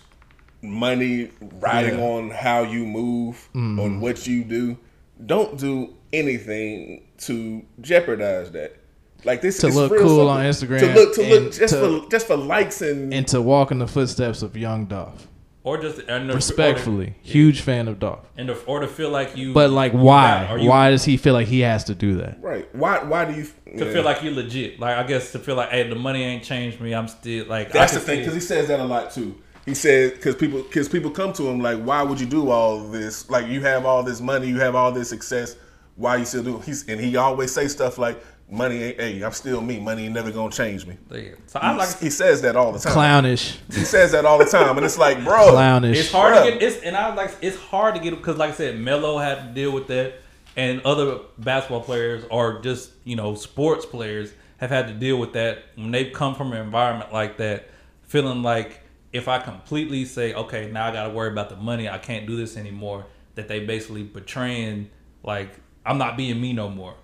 money riding Yeah. on how you move, Mm-hmm. on what you do. Don't do anything to jeopardize that. Like this To is look real cool on Instagram To look to look just to- for just for likes and, and to walk in the footsteps of Young Dolph. or just and the- Respectfully, huge fan of Dolph. and the, or to feel like you, But like, why? got- you- why does he feel like he has to do that? Right. Why? Why do you to yeah. feel like you legit? Like I guess to feel like, hey, the money ain't changed me. I'm still like That's the thing because he says that a lot too. He said because people because people come to him like, why would you do all this? Like you have all this money, you have all this success. Why you still do? He's and he always say stuff like, money ain't. Hey, I'm still me. Money ain't never gonna change me. Yeah. So I like he says that all the time. Clownish, He says that all the time, and it's like, bro, clownish. It's hard Bruh. to get. It's and I was like it's hard to get because like I said, Melo had to deal with that, and other basketball players or just you know sports players have had to deal with that when they've come from an environment like that, feeling like if I completely say okay now I got to worry about the money, I can't do this anymore. That they basically betraying like I'm not being me no more.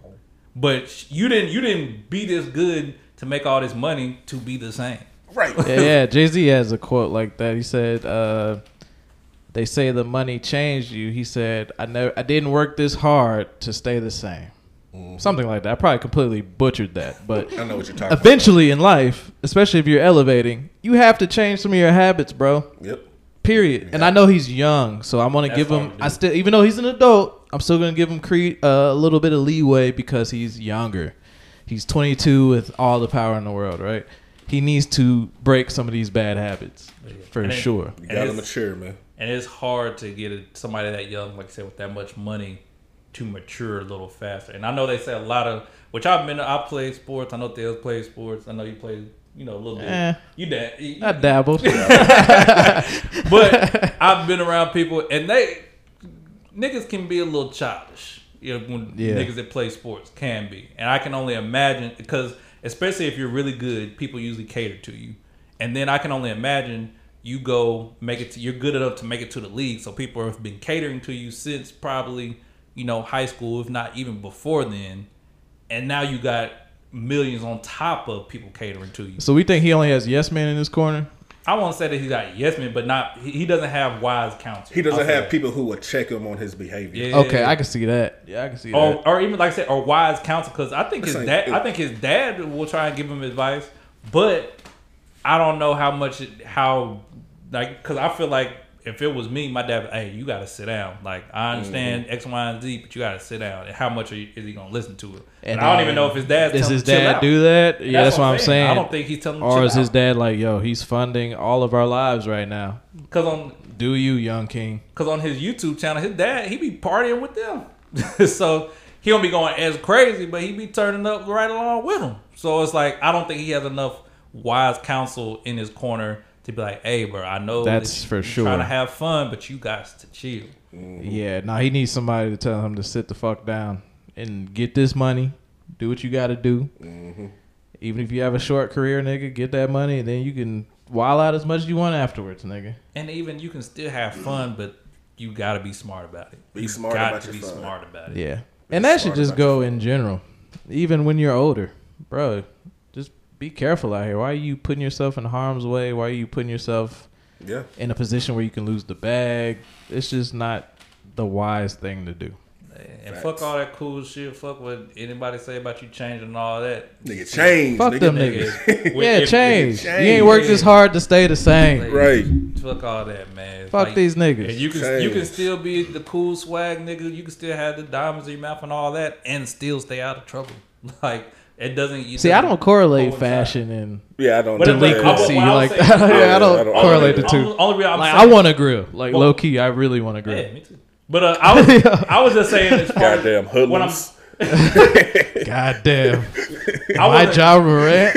But you didn't you didn't be this good to make all this money to be the same. right? yeah, yeah. Jay Z has a quote like that. He said, uh, "They say the money changed you." He said, "I never, I didn't work this hard to stay the same." Something like that. I probably completely butchered that, but I know what you're talking. about. eventually in life, especially if you're elevating, you have to change some of your habits, bro. Yep. Period. And I know he's young, so I'm gonna That's give him. hard to do. I still, even though he's an adult, I'm still gonna give him cre- uh, a little bit of leeway because he's younger. He's 22 with all the power in the world, right? He needs to break some of these bad habits for And it- sure. You And gotta it's- mature, man. And it's hard to get somebody that young, like I said, with that much money to mature a little faster. And I know they say a lot of, which I've been, I played sports. I know Dale's played sports. I know you played, you know, a little bit. Eh. You did. you- I dabbled. but I've been around people, and they niggas can be a little childish. You know, when Yeah. niggas that play sports can be, and I can only imagine because, especially if you're really good, people usually cater to you, and then I can only imagine you go make it to you're good enough to make it to the league, so people have been catering to you since probably you know high school, if not even before then, and now you got millions on top of people catering to you. so we think he only has yes man in his corner. I won't say that he's got yes men, but not he, he doesn't have wise counsel. He doesn't have that. people who would check him on his behavior. Yeah. Okay, I can see that. Yeah, I can see or, that. or even like I said, or wise counsel because I think his This dad. ain't- I think his dad will try and give him advice, but I don't know how much it, how like because I feel like if it was me, my dad, hey, you got to sit down. Like I understand Mm-hmm. X, Y, and Z, but you got to sit down. And how much are you, is he gonna listen to it? And And, I don't even know if his dad Does his dad do that? Yeah, that's, what I'm saying. I don't think he's telling him. Or is his dad like, yo, he's funding all of our lives right now? because on Do you, young king? Cause on his YouTube channel, his dad he be partying with them, so he don't be going as crazy, but he be turning up right along with them. So it's like I don't think he has enough wise counsel in his corner to be like, "Hey, bro, I know That's that for you sure. trying to have fun, but you guys to chill." Mm-hmm. Yeah, now he needs somebody to tell him to sit the fuck down and get this money, do what you got to do. Mm-hmm. Even if you have a short career, nigga, get that money, and then you can wild out as much as you want afterwards, nigga. And even you can still have mm-hmm. fun, but you got to be smart about it. Be you smart got about to your be fun. smart about it. Yeah, and that should just go in general, even when you're older, bro. Just be careful out here. Why are you putting yourself in harm's way? Why are you putting yourself Yeah. in a position where you can lose the bag? It's just not the wise thing to do. And Facts. fuck all that cool shit. Fuck what anybody say about you changing and all that. Nigga, change. Fuck nigga. them Nigga, niggas. yeah, if- change. change. You ain't worked this hard to stay the same. Right. Fuck all that, man. Fuck these niggas. And you can Change. you can still be the cool swag nigga. You can still have the diamonds in your mouth and all that, and still stay out of trouble. Like it doesn't. it See, I doesn't don't correlate fashion and Yeah, I don't. But do it- that. delinquency what I like saying- yeah, I don't I don't- correlate the Only, two. only reason I'm Like I want to grill. Like Well- low key, I really want to grill. Yeah, me too. But uh, I was I was just saying as far as Goddamn what I'm hoodlums. God damn. I My wasn't, job, Morant.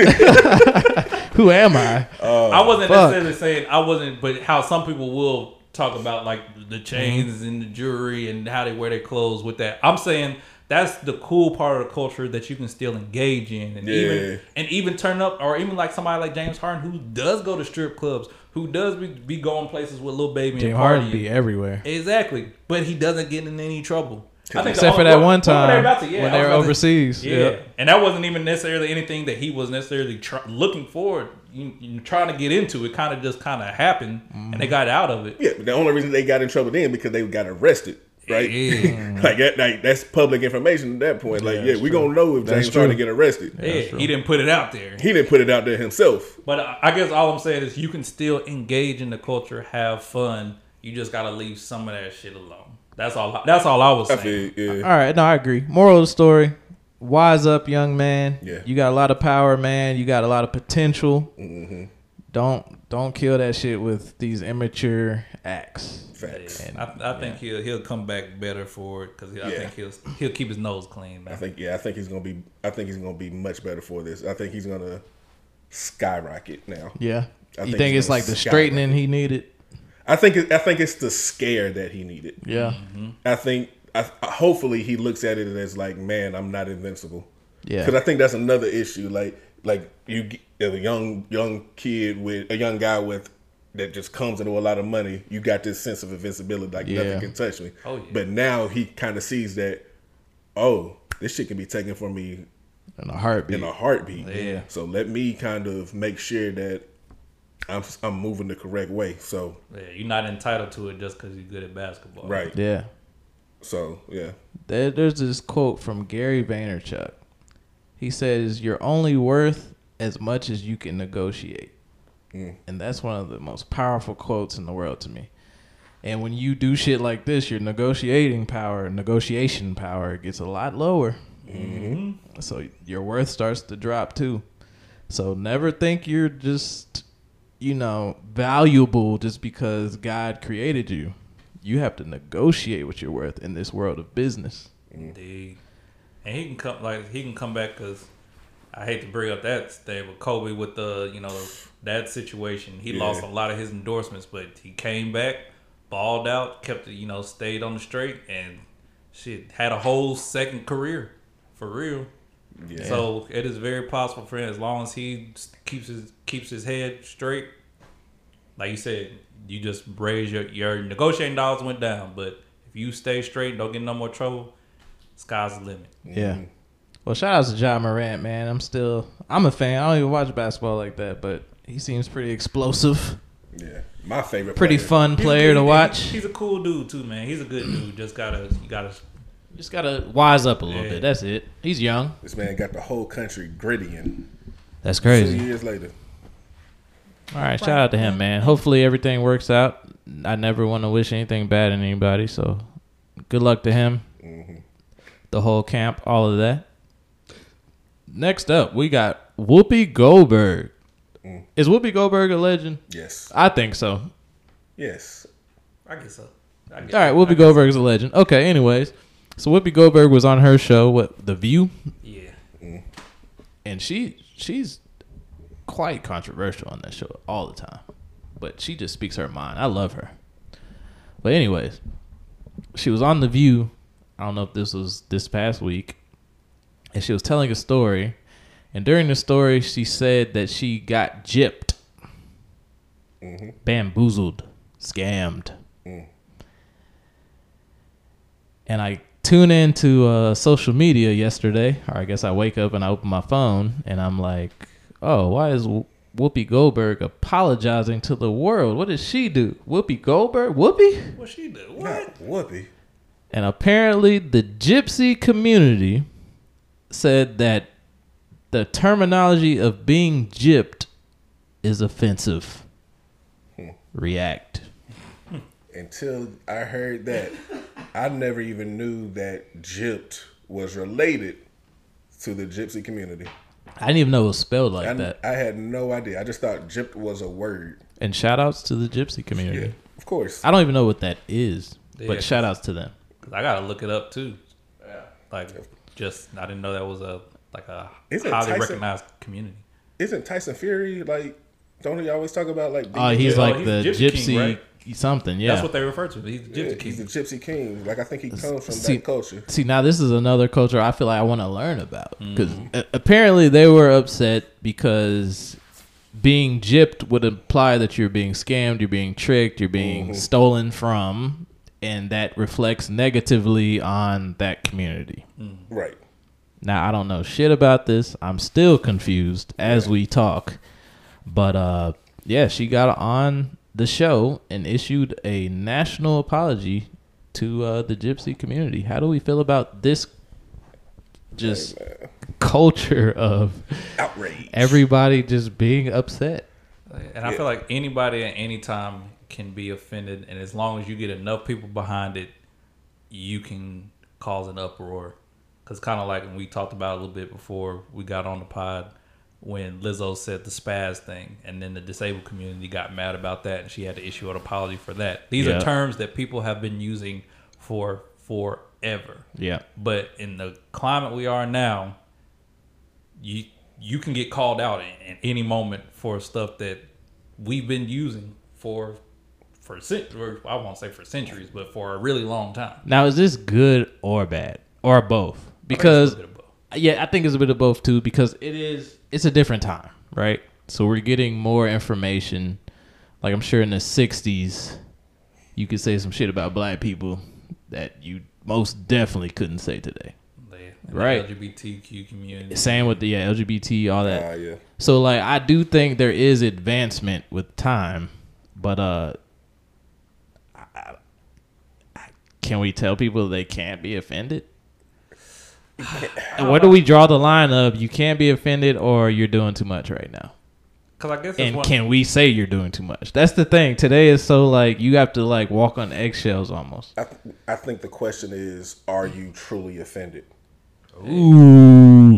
Who am I? I wasn't fuck. necessarily saying I wasn't, but how some people will talk about like the chains and the jewelry and how they wear their clothes with that. I'm saying that's the cool part of the culture that you can still engage in and Yeah. even and even turn up or even like somebody like James Harden who does go to strip clubs, who does be, be going places with Lil Baby James and Harden be everywhere. Exactly, but he doesn't get in any trouble. I think the Except for that what- one what were they time to- yeah, when they was were about to- overseas. yeah. Yeah. and that wasn't even necessarily anything that he was necessarily try- looking forward, you, you trying to get into. It kind of just kind of happened, and they mm-hmm. got out of it. Yeah, but the only reason they got in trouble then because they got arrested right? Yeah. like that, like that's public information at that point. Like, Yeah, yeah, we true. gonna know if That's James trying to get arrested. Yeah, he didn't put it out there. He didn't put it out there himself. But I I guess all I'm saying is you can still engage in the culture, have fun. You just gotta leave some of that shit alone. That's all. That's all I was I saying. feel, yeah. All right, no, I agree. Moral of the story: Wise up, young man. Yeah. you got a lot of power, man. You got a lot of potential. Mm-hmm. Don't don't kill that shit with these immature acts. Facts. And- I, I think he'll he'll come back better for it because I Yeah. think he'll he'll keep his nose clean. I think, yeah, I think he's gonna be. I think he's gonna be much better for this. I think he's gonna skyrocket now. Yeah, I you think think it's like the skyrocket. straightening he needed? I think. It, I think it's the scare that he needed. Yeah, mm-hmm. I think. I, hopefully, he looks at it as like, man, I'm not invincible. yeah, Because I think that's another issue. Like, like you, get a young young kid with a young guy with that just comes into a lot of money. You got this sense of invincibility, like Yeah. nothing can touch me. Oh, yeah. But now he kind of sees that, oh, this shit can be taken from me in a heartbeat. in a heartbeat. Yeah. So let me kind of make sure that I'm I'm moving the correct way. So Yeah, you're not entitled to it just because you're good at basketball. right. yeah, So yeah. there, there's this quote from Gary Vaynerchuk. He says, "You're only worth as much as you can negotiate," hmm. and that's one of the most powerful quotes in the world to me. And when you do shit like this, your negotiating power, negotiation power, gets a lot lower. Mm-hmm. So your worth starts to drop too. So never think you're just, you know, valuable just because God created you. You have to negotiate what you're worth in this world of business. Mm. Indeed. And he can come like he can come back because I hate to bring up that thing, but Kobe with the you know that situation, he Yeah. lost a lot of his endorsements, but he came back, balled out, kept it, you know, stayed on the straight, and shit had a whole second career for real. Yeah. So it is very possible for him as long as he keeps his keeps his head straight. Like you said, you just raise your your negotiating dollars went down, but if you stay straight, and don't get in no more trouble. Sky's the limit. Yeah. Mm-hmm. Well, shout out to Ja Morant, man. I'm still, I'm a fan. I don't even watch basketball like that, but he seems pretty explosive. yeah. My favorite. Pretty player. fun player good- to watch. He's a cool dude too, man. He's a good dude. Just gotta you gotta Just gotta wise up a little Yeah. bit. That's it. He's young. This man got the whole country grittying. That's Two crazy. years later. All right, shout out to him, man. Hopefully everything works out. I never want to wish anything bad on anybody, so good luck to him. Mm-hmm. The whole camp, all of that. Next up, we got Whoopi Goldberg. Mm. Is Whoopi Goldberg a legend? Yes. I think so. Yes. I guess so. I guess All right, I Whoopi guess- Goldberg is a legend. Okay, anyways, so Whoopi Goldberg was on her show, what The View, Yeah. Mm. and she she's quite controversial on that show all the time, but she just speaks her mind. I love her. But anyways, she was on The View. I don't know if this was this past week, and she was telling a story, and during the story, she said that she got gypped, bamboozled, scammed. and I tune into uh, social media yesterday, or I guess I wake up and I open my phone and I'm like, oh, why is Whoopi Goldberg apologizing to the world? What did she do? Whoopi Goldberg? Whoopi? What she do? What? Not Whoopi. And apparently, the gypsy community said that the terminology of being gypped is offensive. React. Until I heard that, I never even knew that gypped was related to the gypsy community. I didn't even know it was spelled like I, that. I had no idea. I just thought gypped was a word. And shout outs to the gypsy community. Yeah, of course. I don't even know what that is, Yeah. but shout outs to them. 'Cause I gotta look it up too. Yeah. Like just I didn't know that was a like a Isn't highly Tyson- recognized community. Isn't Tyson Fury like? Don't he always talk about like? Oh, being he's gypped? like he's the the Gypsy gypsy, King, right? something. Yeah. That's what they refer to. He's the Yeah, gypsy he's king. the gypsy king. Like I think he comes from See- that culture. See, now this is another culture I feel like I want to learn about because Mm-hmm. apparently they were upset because being gypped would imply that you're being scammed, you're being tricked, you're being Mm-hmm. stolen from, and that reflects negatively on that community. Right. Now I don't know shit about this. I'm still confused as we talk. But uh yeah, she got on the show and issued a national apology to uh, the gypsy community. How do we feel about this just culture of Outrage. everybody just being upset? And I feel like anybody at any time can be offended, and as long as you get enough people behind it, you can cause an uproar. Because kind of like when we talked about a little bit before we got on the pod, when Lizzo said the spaz thing, and then the disabled community got mad about that, and she had to issue an apology for that. These Yeah. are terms that people have been using for forever. Yeah. But in the climate we are now, you you can get called out at, any moment for stuff that we've been using for for I won't say for centuries, but for a really long time. Now, is this good or bad or both? I think it's a Because little bit of both. yeah, I think it's a bit of both too. Because it is it's a different time, right? So we're getting more information. Like I'm sure in the '60s, you could say some shit about black people that you most definitely couldn't say today. The, the Right. LGBTQ community. Same with the yeah, LGBT, all that. Ah, yeah. So like I do think there is advancement with time, but uh I- I- I- can we tell people they can't be offended? And Where do we draw the line of you can't be offended or you're doing too much right now? Because I guess And one, can we say you're doing too much? That's the thing. Today is so like you have to like walk on eggshells almost. I, th- I think the question is, are you truly offended? Ooh.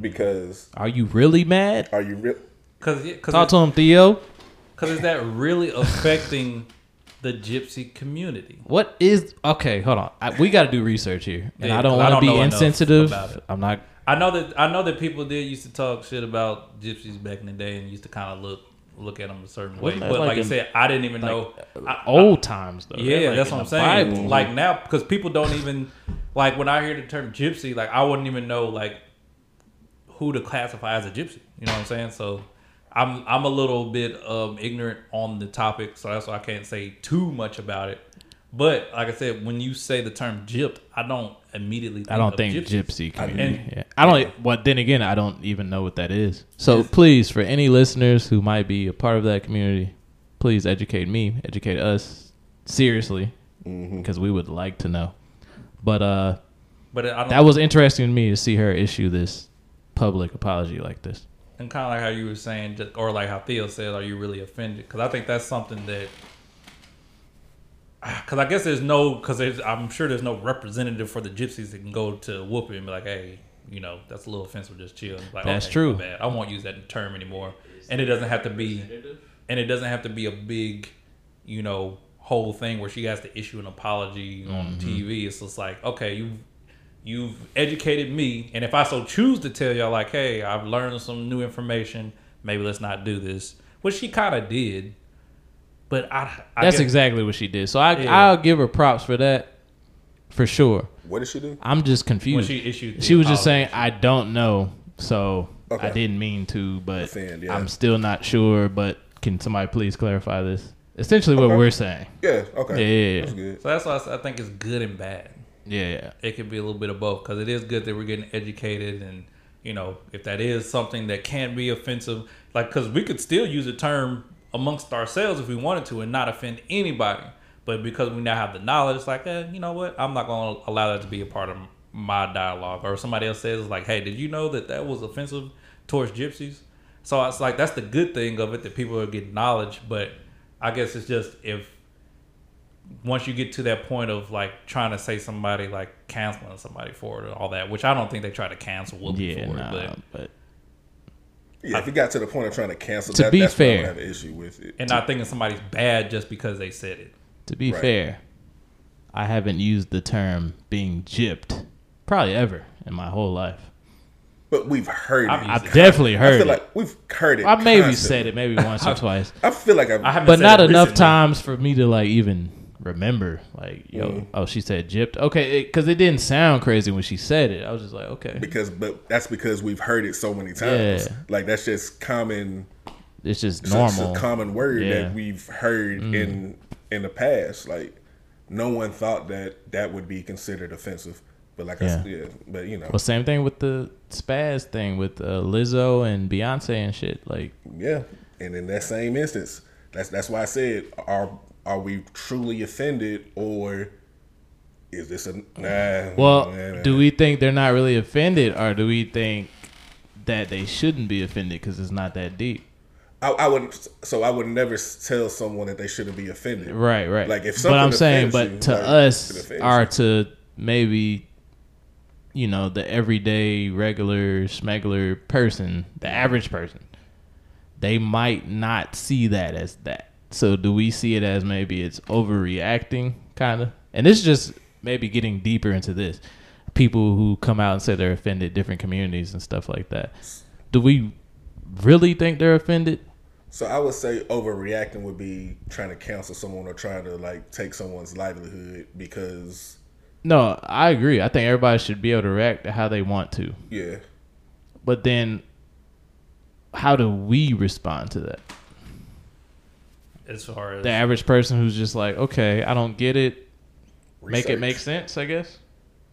Because Are you really mad? are you real? Cause, yeah, cause, Talk to him, Theo. cause is that really affecting the gypsy community? What is okay? Hold on, I, we got to do research here, and Yeah, I don't want to be insensitive. about it. I'm not. I know that I know that people did used to talk shit about gypsies back in the day and used to kind of look look at them a certain way. But like, like you in- said, I didn't even know. Uh, I- Old times though. Yeah, They're, like, that's what I'm saying. Bible. Like now, because people don't even like when I hear the term gypsy, like I wouldn't even know like who to classify as a gypsy. You know what I'm saying? So I'm I'm a little bit um, ignorant on the topic, so that's why I can't say too much about it. But like I said, when you say the term gypped, I don't immediately. Think I don't of think gypsies. gypsy community. and- yeah. I don't. But then again, I don't even know what that is. So please, for any listeners who might be a part of that community, please educate me, educate us seriously, because we would like to know. But uh, But I don't. that was interesting to me to see her issue this public apology like this. And kind of like how you were saying, or like how Theo said, "Are you really offended?" Because I think that's something that, because I guess there's no, because I'm sure there's no representative for the gypsies that can go to Whoopi and be like, "Hey, you know, that's a little offensive. Just chill." Like, That's "Okay, true. I won't use that term anymore, and it doesn't have to be, and it doesn't have to be a big, you know, whole thing where she has to issue an apology on Mm-hmm. TV. It's just like, okay, you you've educated me and if i so choose to tell y'all like hey i've learned some new information maybe let's not do this which she kind of did but i, I That's guess- exactly what she did. So I, Yeah. I'll give her props for that, for sure. What did she do? I'm just when confused. she issued the she was just saying I don't know, so Okay. I didn't mean to, but Offend, yeah. I'm still not sure. But can somebody please clarify this? Essentially, what Okay. we're saying. Yeah. Okay. Yeah, yeah, yeah. That's good. so that's why I think it's good and bad Yeah, yeah. it could be a little bit of both because it is good that we're getting educated and you know if that is something that can't be offensive like because we could still use a term amongst ourselves if we wanted to and not offend anybody. But because we now have the knowledge it's like eh, you know what? I'm not going to allow that to be a part of my dialogue. Or somebody else says like hey did you know that that was offensive towards gypsies? So it's like that's the good thing of it that people are getting knowledge but i guess it's just if once you get to that point of like trying to say somebody like canceling somebody for it and all that, which I don't think they try to cancel Whoopi Yeah, for nah, it, but but Yeah. If it got to the point of trying to cancel, To that, be that's when I would fair. have an issue with it. and not thinking somebody's bad just because they said it. to be Right. fair, I haven't used the term being gypped probably ever in my whole life. But we've heard I've it. I've definitely I heard feel it. like we've heard it. I maybe constantly. said it maybe once or twice. I feel like I've, I haven't, but said not it enough recently. times for me to like even remember. Like, yo, Mm. oh, she said gypped. Okay, because it, didn't sound crazy when she said it. I was just like, okay, because, but that's because we've heard it so many times. Yeah. Like that's just common, it's just such normal. a common word Yeah. Mm. that we've heard in in the past. Like no one thought that that would be considered offensive. But like I Yeah. said, yeah, but you know, Well, same thing with the spaz thing with uh, Lizzo and Beyonce and shit. Like, yeah. And in that same instance, that's that's why I said, are are we truly offended or is this a nah? Well, nah, nah. do we think they're not really offended, or do we think that they shouldn't be offended because it's not that deep? I, I would so I would never tell someone that they shouldn't be offended. Right, right. Like, if but I'm saying, but you, to like, us, or to maybe, you know, the everyday, regular, smuggler person, the average person, they might not see that as that. So, do we see it as maybe it's overreacting, kind of? And it's just maybe getting deeper into this. People who come out and say they're offended, different communities and stuff like that. Do we really think they're offended? So I would say overreacting would be trying to counsel someone or trying to like take someone's livelihood because No, I agree. I think everybody should be able to react how they want to. yeah. But then, how do we respond to that? As far as The average person who's just like, okay, I don't get it. Make it make sense, I guess.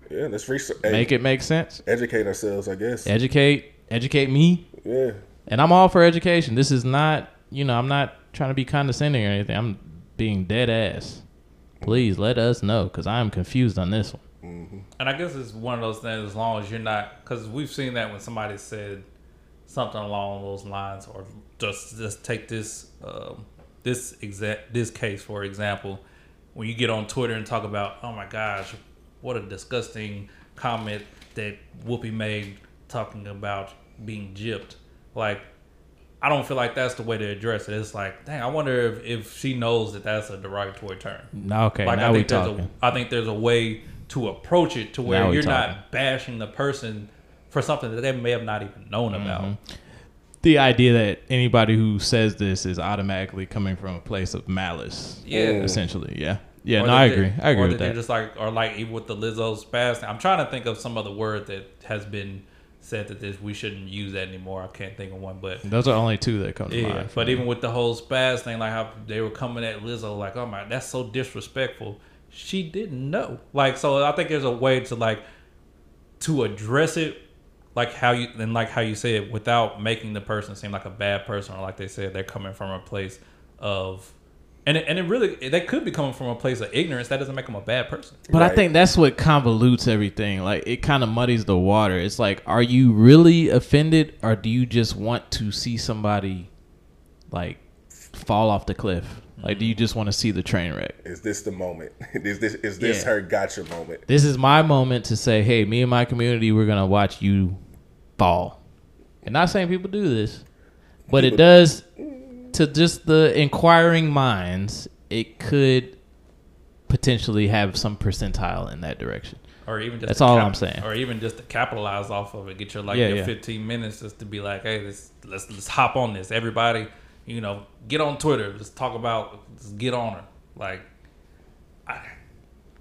Yeah, let's research. Make it make sense. educate ourselves, I guess. Educate, educate me, yeah. and I'm all for education. This is not, you know, I'm not trying to be condescending or anything. I'm being dead ass. Please let us know because I'm confused on this one. And I guess it's one of those things. As long as you're not, because we've seen that when somebody said something along those lines, or just just take this um, this exact this case for example, when you get on Twitter and talk about, oh my gosh, what a disgusting comment that Whoopi made talking about being gypped. Like, I don't feel like that's the way to address it. It's like, dang, I wonder if, if she knows that that's a derogatory term. Okay, Like now I think there's talking. a I think there's a way to approach it to where you're talking. not bashing the person for something that they may have not even known Mm-hmm. About. the idea that anybody who says this is automatically coming from a place of malice. Yeah. essentially, yeah, yeah. Or no, that I they- agree. I agree or with that. Just like or like even with the Lizzo spaz. I'm trying to think of some other word that has been said that this we shouldn't use that anymore. I can't think of one, but Those are only two that come to yeah. mind. But me. even with the whole spaz thing, like how they were coming at Lizzo, like, oh my, that's so disrespectful. She didn't know. Like, so I think there's a way to like to address it, like how you and like how you say it, without making the person seem like a bad person or like they said they're coming from a place of. And it, and it really they could be coming from a place of ignorance. That doesn't make them a bad person. But I think that's what convolutes everything. Like it kind of muddies the water. It's like, are you really offended, or do you just want to see somebody like fall off the cliff? Like, do you just want to see the train wreck? Is this the moment? is this is this Yeah. her gotcha moment? This is my moment to say, hey, me and my community, we're gonna watch you fall. And not saying people do this, but it People- does to just the inquiring minds. It could potentially have some percentile in that direction. or even just That's all cap- I'm saying. or even just to capitalize off of it, get your like Yeah, your yeah. 15 minutes just to be like, hey, let's let's let's hop on this. Everybody, you know, get on Twitter. Let's talk about. Let's get on her. Like, I,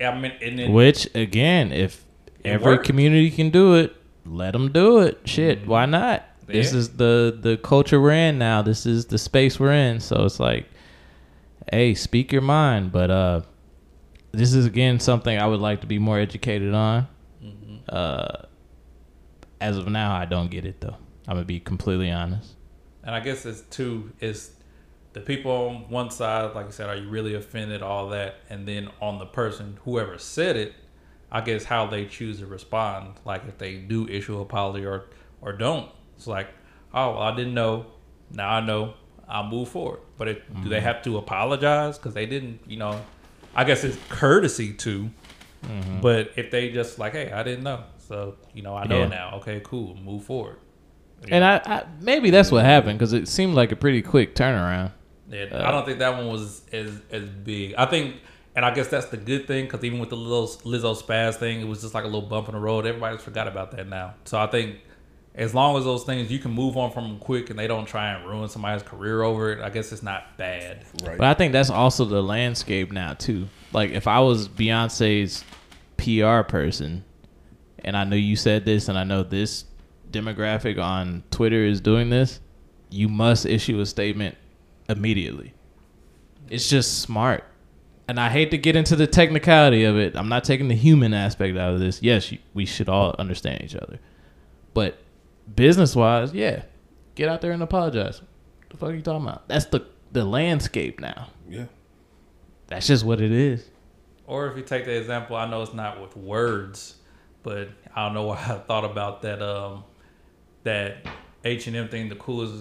I mean, and then Which again, if every worked. community can do it, let them do it. Shit, why not? This Mm-hmm. Is the the culture we're in now. This is the space we're in. So it's like, hey, speak your mind. But uh, this is again something I would like to be more educated on. Mm-hmm. Uh, as of now, I don't get it though. I'm gonna be completely honest. And I guess it's two is the people on one side, like I said, are you really offended? All that, and then on the person, whoever said it, I guess how they choose to respond. Like if they do issue a apology or or don't, it's like, oh, well, I didn't know. Now I know. I'll move forward. But it, do they mm-hmm. have to apologize because they didn't? You know, I guess it's courtesy to. Mm-hmm. But if they just like, hey, I didn't know, so you know, I know Yeah. now. Okay, cool, move forward. And I, I maybe that's what happened because it seemed like a pretty quick turnaround. Yeah, Uh, I don't think that one was as as big. I think, and I guess that's the good thing because even with the little Lizzo spaz thing, it was just like a little bump in the road. Everybody's forgot about that now. So I think as long as those things you can move on from them quick and they don't try and ruin somebody's career over it, I guess it's not bad. Right. But I think that's also the landscape now too. Like if I was Beyonce's PR person, and I know you said this, and I know this demographic on Twitter is doing this, you must issue a statement immediately. It's just smart. And I hate to get into the technicality of it. I'm not taking the human aspect out of this. Yes, we should all understand each other. But business wise, yeah, get out there and apologize. What the fuck are you talking about? That's the the landscape now. yeah. That's just what it is. Or if you take the example, I know it's not with words, but I don't know why I thought about that. Um, that H and M thing, the coolest.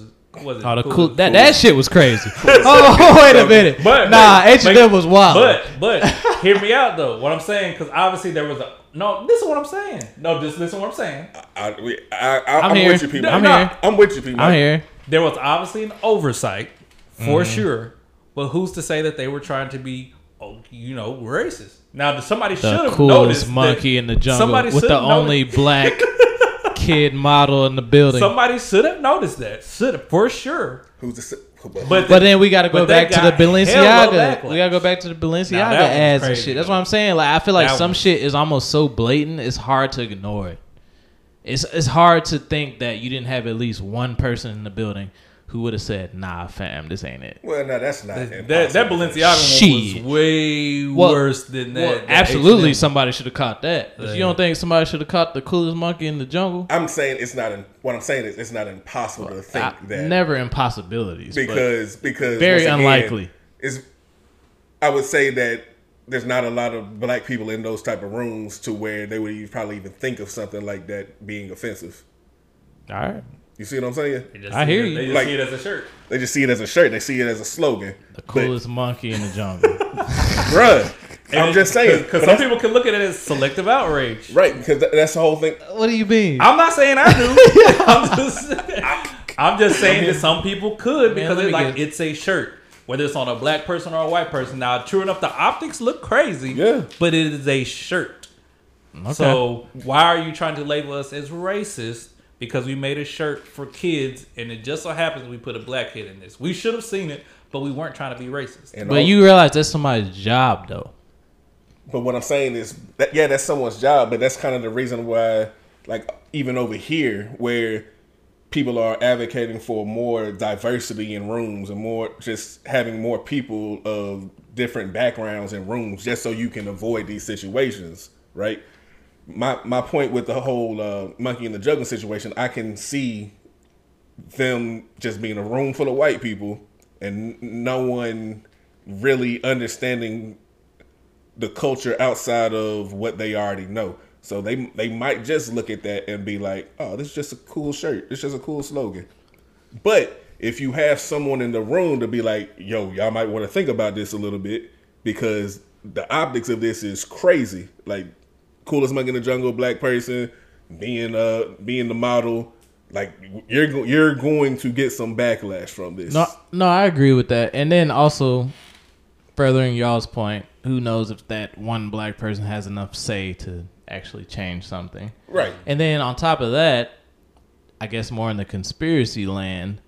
Was it Oh, the coolest- cool that that shit was crazy. oh, wait a minute. But nah, H and M was wild. But but hear me out though. What I'm saying, because obviously there was a no. This is what I'm saying. No, just listen to what I'm saying. I, we- I, I, I'm I'm, here. with you, people. I'm No, here. I'm with you, people. I'm here. There was obviously an oversight for Mm-hmm. sure, but who's to say that they were trying to be, oh, you know, racist? Now somebody should The have coolest noticed that- monkey in the jungle somebody with the only black kid model in the building. Somebody should have noticed that. Should have for sure. Who's the? But, But But then we got to go back to the Balenciaga. We got to go back to the Balenciaga Now, that was ads and shit. That's though. what I'm saying. Like I feel like That some was- shit is almost so blatant. It's hard to ignore it. It's it's hard to think that you didn't have at least one person in the building who would have said, "Nah, fam, this ain't it." well, no, that's not. That that impossible. Balenciaga Shit. one was way Well- worse than that. Well, that absolutely, H&M. somebody should have caught that. If Yeah. you don't think somebody should have caught the coolest monkey in the jungle, I'm saying it's not. In, what I'm saying is it's not impossible to think I- that never impossibilities. but because because very once again, unlikely. Is I would say that there's not a lot of black people in those type of rooms to where they would probably even think of something like that being offensive. all right, You see what I'm saying? They I hear it- you. They just Like- see it as a shirt. They just see it as a shirt. They see it as a slogan. the coolest monkey in the jungle. Bruh, I'm just saying. because some people can look at it as selective outrage. right, because that, that's the whole thing. what do you mean? I'm not saying I do. I'm just, I'm just saying that some people could because let it's like get- it's a shirt, whether it's on a black person or a white person. Now, true enough, the optics look crazy. Yeah. but it is a shirt. Okay. So why are you trying to label us as racist? Because we made a shirt for kids, and it just so happens we put a black kid in this. We should have seen it, but we weren't trying to be racist. And but all- you realize that's somebody's job, though. But what I'm saying is that yeah, that's someone's job, but that's kind of the reason why, like even over here, where people are advocating for more diversity in rooms and more just having more people of different backgrounds in rooms, just so you can avoid these situations, right? My my point with the whole uh, monkey in the jungle situation, I can see them just being a room full of white people and no one really understanding the culture outside of what they already know. So they they might just look at that and be like, "Oh, this is just a cool shirt. It's just a cool slogan." But if you have someone in the room to be like, "Yo, y'all might want to think about this a little bit because the optics of this is crazy." Like coolest monkey in the jungle, black person being uh being the model, like you're go- you're going to get some backlash from this. No, no, I agree with that. And then also, furthering y'all's point, who knows if that one black person has enough say to actually change something? Right. And then on top of that, I guess more in the conspiracy land,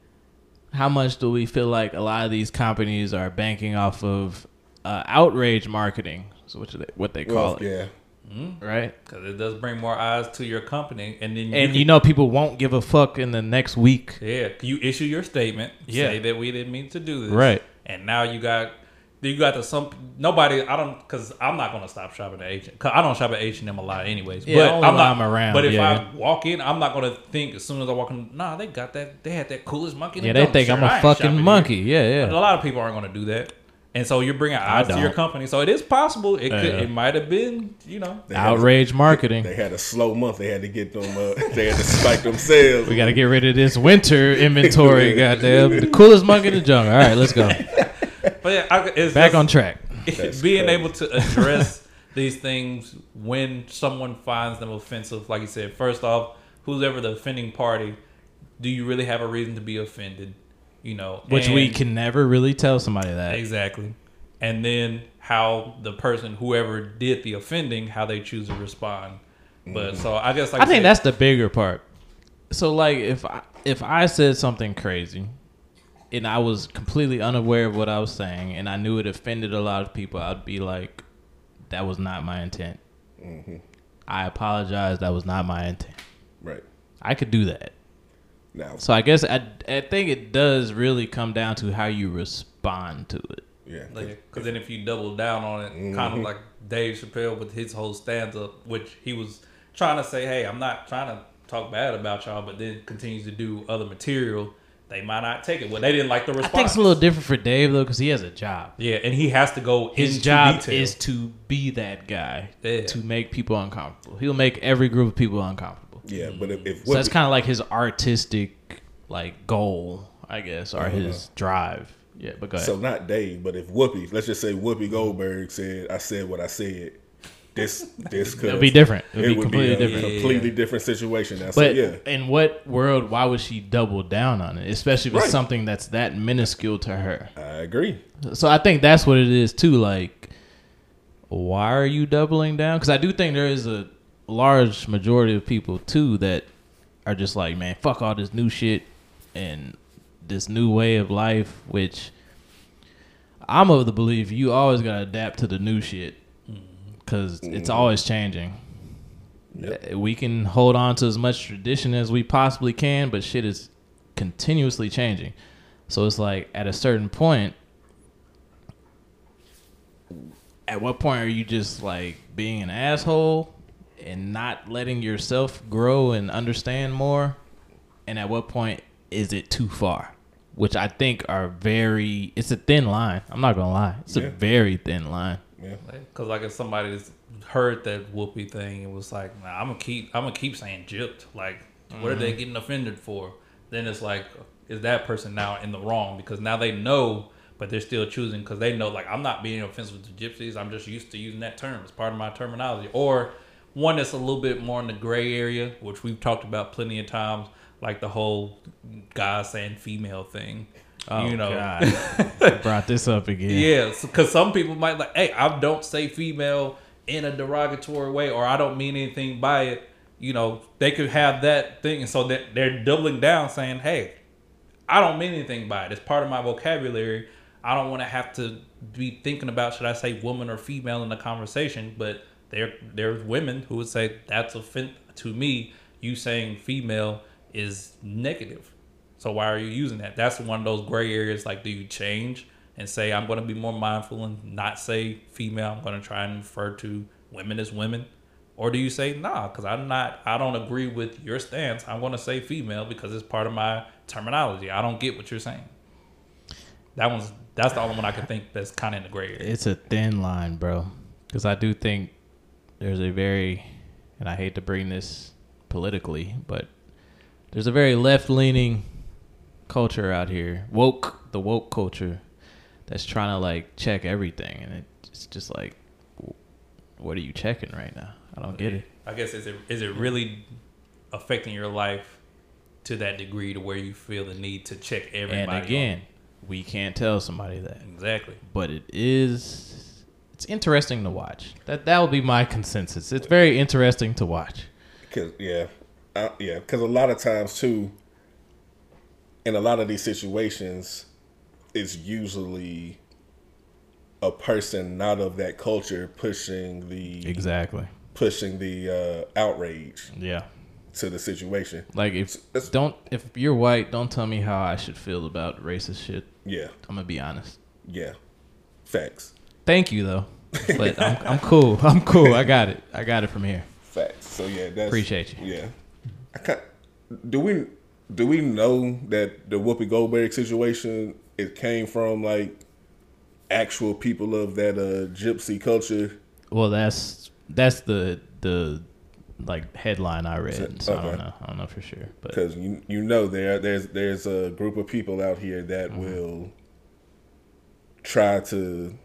how much do we feel like a lot of these companies are banking off of uh, outrage marketing? So what they, what they call Well, it, yeah. Mm-hmm. right? Because it does bring more eyes to your company, and then you And can- you know, people won't give a fuck in the next week. Yeah, you issue your statement, Yeah. say that we didn't mean to do this, Right. And now you got you got the some nobody. I don't because I'm not gonna stop shopping at H. Cause I don't shop at H and M a lot, anyways. Yeah, but I'm not I'm around, But if yeah. I walk in, I'm not gonna think as soon as I walk in. Nah, they got that. They had that coolest monkey. in the Yeah, they think shirt. I'm a fucking monkey. here. Yeah, But a lot of people aren't gonna do that. And so you're bringing eyes to your company. So it is possible. It could. Yeah. It might have been. You know. They had a- Outrage marketing. They had a slow month. They had to get them. Uh, they had to spike them sales. We got to get rid of this winter inventory. goddamn, the coolest monkey in the jungle. All right, let's go. But yeah, I, it's Back just- on track. That's being crazy. able to address these things when someone finds them offensive, like you said, first off, who's ever the offending party, do you really have a reason to be offended? You know, Which we can never really tell somebody that. exactly, and then how the person, whoever did the offending, how they choose to respond. But mm-hmm. so I guess like I think said, that's the bigger part. So like if I, if I said something crazy and I was completely unaware of what I was saying and I knew it offended a lot of people, I'd be like that was not my intent. Mm-hmm. I apologize, that was not my intent. right I could do that. Now. So I guess I I think it does really come down to how you respond to it. Yeah, Because then if you double down on it, kind of mm-hmm. like Dave Chappelle with his whole stand up, which he was trying to say, hey, I'm not trying to talk bad about y'all, but then continues to do other material they might not take it. Well, they didn't like the response. I response. think it's a little different for Dave though, because he has a job. yeah, and he has to go. His into job detail. is to be that guy Yeah. to make people uncomfortable. He'll make every group of people uncomfortable. Yeah, but if, if So that's kind of like his artistic like goal, I guess, or uh-huh. his drive. Yeah, but go ahead. so not Dave, but if Whoopi, let's just say Whoopi Goldberg said, "I said what I said," this this could be different. It'll It be would completely be a different. completely different situation now. So yeah, in what world? Why would she double down on it? Especially with Right. something that's that minuscule to her. I agree. So I think that's what it is too. Like, why are you doubling down? Because I do think there is a large majority of people too that are just like, man, fuck all this new shit and this new way of life. Which I'm of the belief you always gotta adapt to the new shit mm-hmm. because it's mm-hmm. always changing. Yep. Eh, we can hold on to as much tradition as we possibly can, but shit is continuously changing. So it's like at a certain point, at what point are you just like being an asshole and not letting yourself grow and understand more? And at what point is it too far? Which I think are very, it's a thin line. I'm not gonna lie, it's Yeah. a very thin line. Yeah, Because like if somebody's heard that Whoopi thing, it was like, nah, I'm gonna keep, I'm gonna keep saying gypped. Like, what are Mm-hmm. they getting offended for? Then it's like, is that person now in the wrong? Because now they know, but they're still choosing because they know, like, I'm not being offensive to gypsies. I'm just used to using that term. It's part of my terminology. Or one that's a little bit more in the gray area, which we've talked about plenty of times, like the whole guy saying female thing. Oh, you know, God. brought this up again. yeah, because some people might like, hey, I don't say female in a derogatory way, or I don't mean anything by it. You know, they could have that thing, and so that they're doubling down, saying, hey, I don't mean anything by it. It's part of my vocabulary. I don't want to have to be thinking about should I say woman or female in the conversation, but there there's women who would say that's offend to me. You saying female is negative. So why are you using that? That's one of those gray areas. Like, do you change and say I'm going to be more mindful and not say female? I'm going to try and refer to women as women, or do you say nah? Because I'm not. I don't agree with your stance. I'm going to say female because it's part of my terminology. I don't get what you're saying. That one's that's the only one I can think that's kind of in the gray area. It's a thin line, bro. Because I do think there's a very, and I hate to bring this politically, but there's a very left leaning culture out here, woke, the woke culture, that's trying to like check everything. And it's just like, what are you checking right now? I don't get it. I guess is it is it really affecting your life to that degree to where you feel the need to check everybody? And again, we can't tell somebody that. exactly. but it is it's interesting to watch. That that would be my consensus. It's very interesting to watch. Cause yeah, uh, yeah. Because a lot of times too, in a lot of these situations, it's usually a person not of that culture pushing the Exactly. pushing the uh, outrage Yeah. to the situation. Like if That's- don't if you're white, don't tell me how I should feel about racist shit. Yeah, I'm gonna be honest. yeah. Facts, Thank you though, but I'm I'm cool. I'm cool. I got it. I got it from here. facts. So yeah, that's Appreciate you. Yeah. I can do we do we know that the Whoopi Goldberg situation it came from like actual people of that uh gypsy culture? Well, that's that's the the like headline I read. So I don't know. I don't know for sure, but Because you you know there there's there's a group of people out here that Mm-hmm. will try to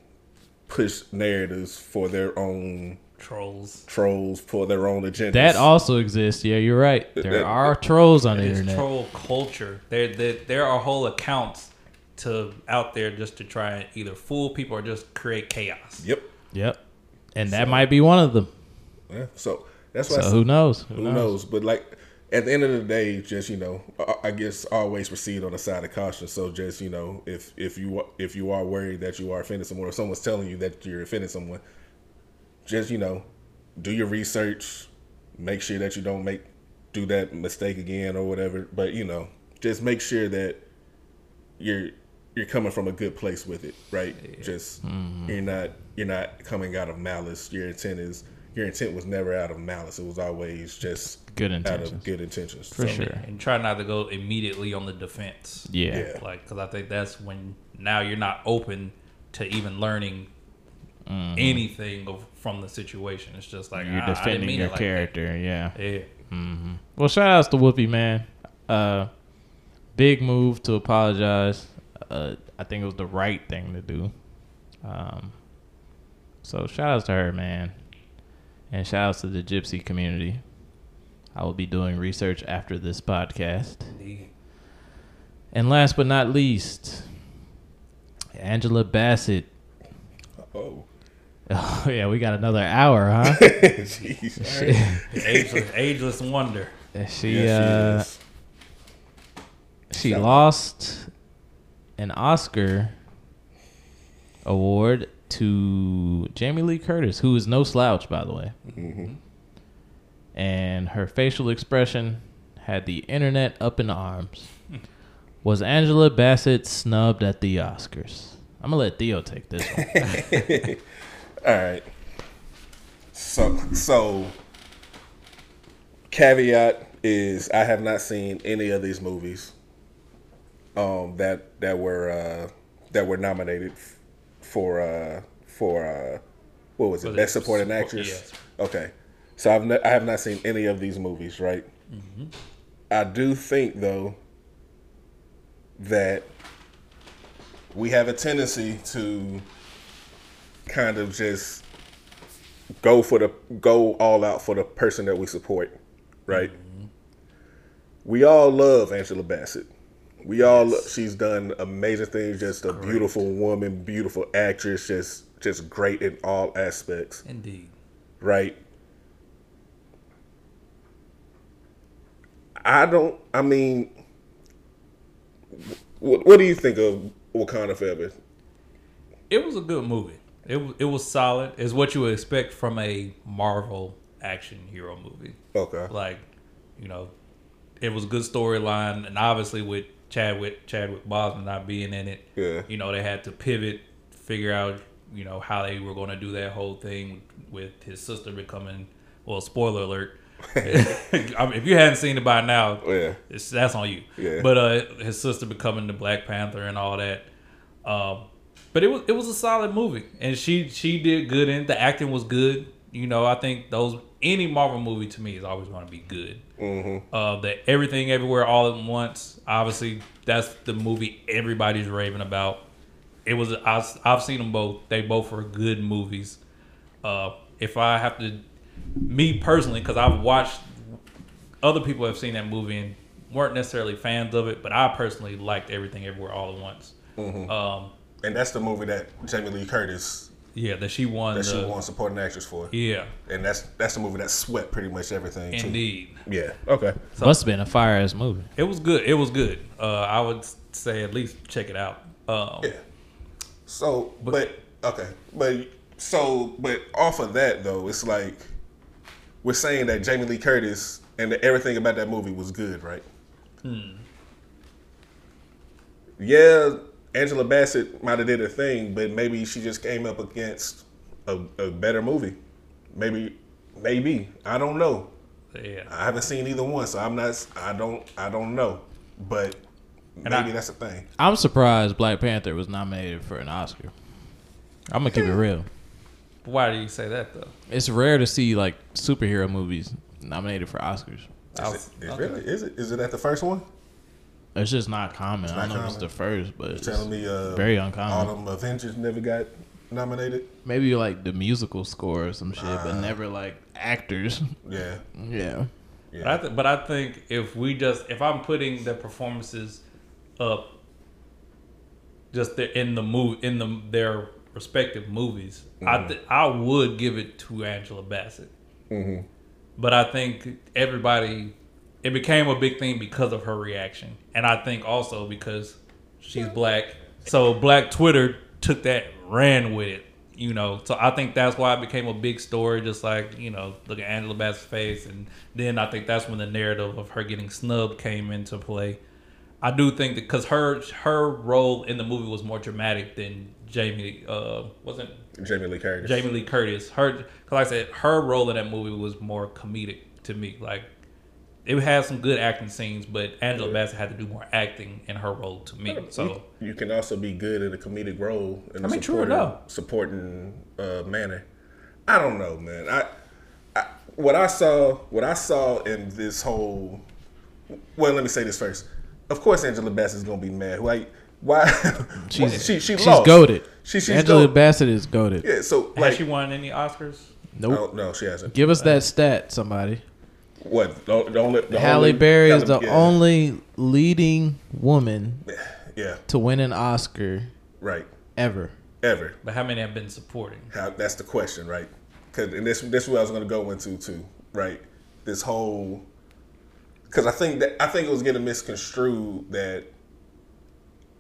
push narratives for their own Trolls. trolls for their own agenda that also exists. Yeah, you're right. There That- are trolls on the internet. troll culture. There, there, there are whole accounts to out there just to try and either fool people or just create chaos. Yep. Yep. And that might be one of them. Yeah. So that's why I So who knows? Who, Who knows? knows? But like at the end of the day, just you know, I- guess always proceed on the side of caution. So just you know, if if you if you are worried that you are offending someone, or someone's telling you that you're offending someone, just you know, do your research, make sure that you don't make do that mistake again or whatever. But you know, just make sure that you're you're coming from a good place with it, right? Just mm-hmm. you're not you're not coming out of malice. Your intent is your intent was never out of malice. It was always just Good out intentions. of good intentions. For So, sure. and try not to go immediately on the defense. Yeah. Yeah. Like, because I think that's when now you're not open to even learning anything of, from the situation. It's just like Mm-hmm. You're "Ah, I didn't defending mean your it like character. Yeah. that." Yeah. Well, shout outs to Whoopi, man. Uh, big move to apologize. Uh, I think it was the right thing to do. Um, so shout outs to her, man. And shout outs to the gypsy community. I will be doing research after this podcast. Indeed. And last but not least, Angela Bassett. Oh, Oh, yeah, we got another hour, huh? jeez. The ageless, ageless wonder. she, Yes, uh, she. She lost an Oscar award to Jamie Lee Curtis, who is no slouch, by the way. And her facial expression had the internet up in arms. Was Angela Bassett snubbed at the Oscars? I'm gonna let Theo take this one. All right. So so caveat is I have not seen any of these movies um that that were uh that were nominated for uh for uh what was it Was it best supporting support- actress yes. okay so I've ne- I have not seen any of these movies right I do think though that we have a tendency to kind of just go for the go all out for the person that we support, right? We all love Angela Bassett. We all lo- she's done amazing things. Just a beautiful woman, beautiful actress, just just great in all aspects, Indeed. right? I don't. I mean, what, what do you think of Wakanda Forever? It was a good movie. It it was solid. It's what you would expect from a Marvel action hero movie. Okay. Like, you know, it was a good storyline, and obviously with Chadwick Chadwick Boseman not being in it, Yeah. you know, they had to pivot, figure out, you know, how they were going to do that whole thing with his sister becoming. Well, spoiler alert. I mean, if you hadn't seen it by now, Yeah. it's, that's on you. Yeah. But uh, his sister becoming the Black Panther and all that. Um, but it was it was a solid movie, and she she did good in it. the acting was good. You know, I think those any Marvel movie to me is always going to be good. Mm-hmm. Uh, the Everything Everywhere All at Once, obviously that's the movie everybody's raving about. It was I've, I've seen them both. They both were good movies. Uh, if I have to, me personally, because I've watched other people have seen that movie and weren't necessarily fans of it, but I personally liked Everything Everywhere All at Once. Um, And that's the movie that Jamie Lee Curtis yeah, that she won. that the, she won supporting actress for. Yeah, And that's that's the movie that swept pretty much everything too. indeed. Yeah. Okay. Must have been a fire ass movie. It was good. It was good. Uh, I would say at least check it out. Um, Yeah. So, but, okay, but so, but off of that though, it's like we're saying that Jamie Lee Curtis and that everything about that movie was good, right? Hmm. Yeah, Angela Bassett might have did a thing, but maybe she just came up against a, a better movie. Maybe, maybe I don't know. Yeah. I haven't seen either one, so I'm not. I don't. I don't know. But maybe I- that's the thing. I'm surprised Black Panther was nominated for an Oscar. I'm gonna keep it real. Why do you say that though? It's rare to see like superhero movies nominated for Oscars. Is was- it, is okay. really? Is it? Is it at the first one? It's just not common. I not don't know if it's the first, but it's Telling me, uh, very all uncommon. them Avengers never got nominated. Maybe like the musical score or some shit, but Uh. never like actors. Yeah, yeah. But I, th- but I think if we just if I'm putting the performances up, just the, in the move in the their respective movies, I th- I would give it to Angela Bassett. But I think everybody, it became a big thing because of her reaction, and I think also because she's black. So Black Twitter took that, ran with it. You know, so I think that's why it became a big story. Just like you know, look at Angela Bassett's face, and then I think that's when the narrative of her getting snubbed came into play. I do think that because her her role in the movie was more dramatic than Jamie uh wasn't Jamie Lee Curtis. Jamie Lee Curtis. Her because like I said, her role in that movie was more comedic to me. Like it had some good acting scenes, but Angela Bassett had to do more acting in her role to me. So you can also be good in a comedic role in a I mean, true supporting, enough. supporting uh, manner. I don't know, man. I, I what I saw, what I saw in this whole. Well, let me say this first. Of course, Angela Bassett's gonna be mad. Why? Why? She's she she she's lost. goaded. She, she's Angela goated. Bassett is goaded. Yeah. So has she won any Oscars? Nope. oh, no, she hasn't. Give us that stat, somebody. What? The, the only, the Halle only- Berry is the yeah, only leading woman Yeah. to win an Oscar Right. ever. Ever. But how many have been supporting? How, that's the question, right? Cause and this this is what I was going to go into too, right? This whole because I think that I think it was getting misconstrued that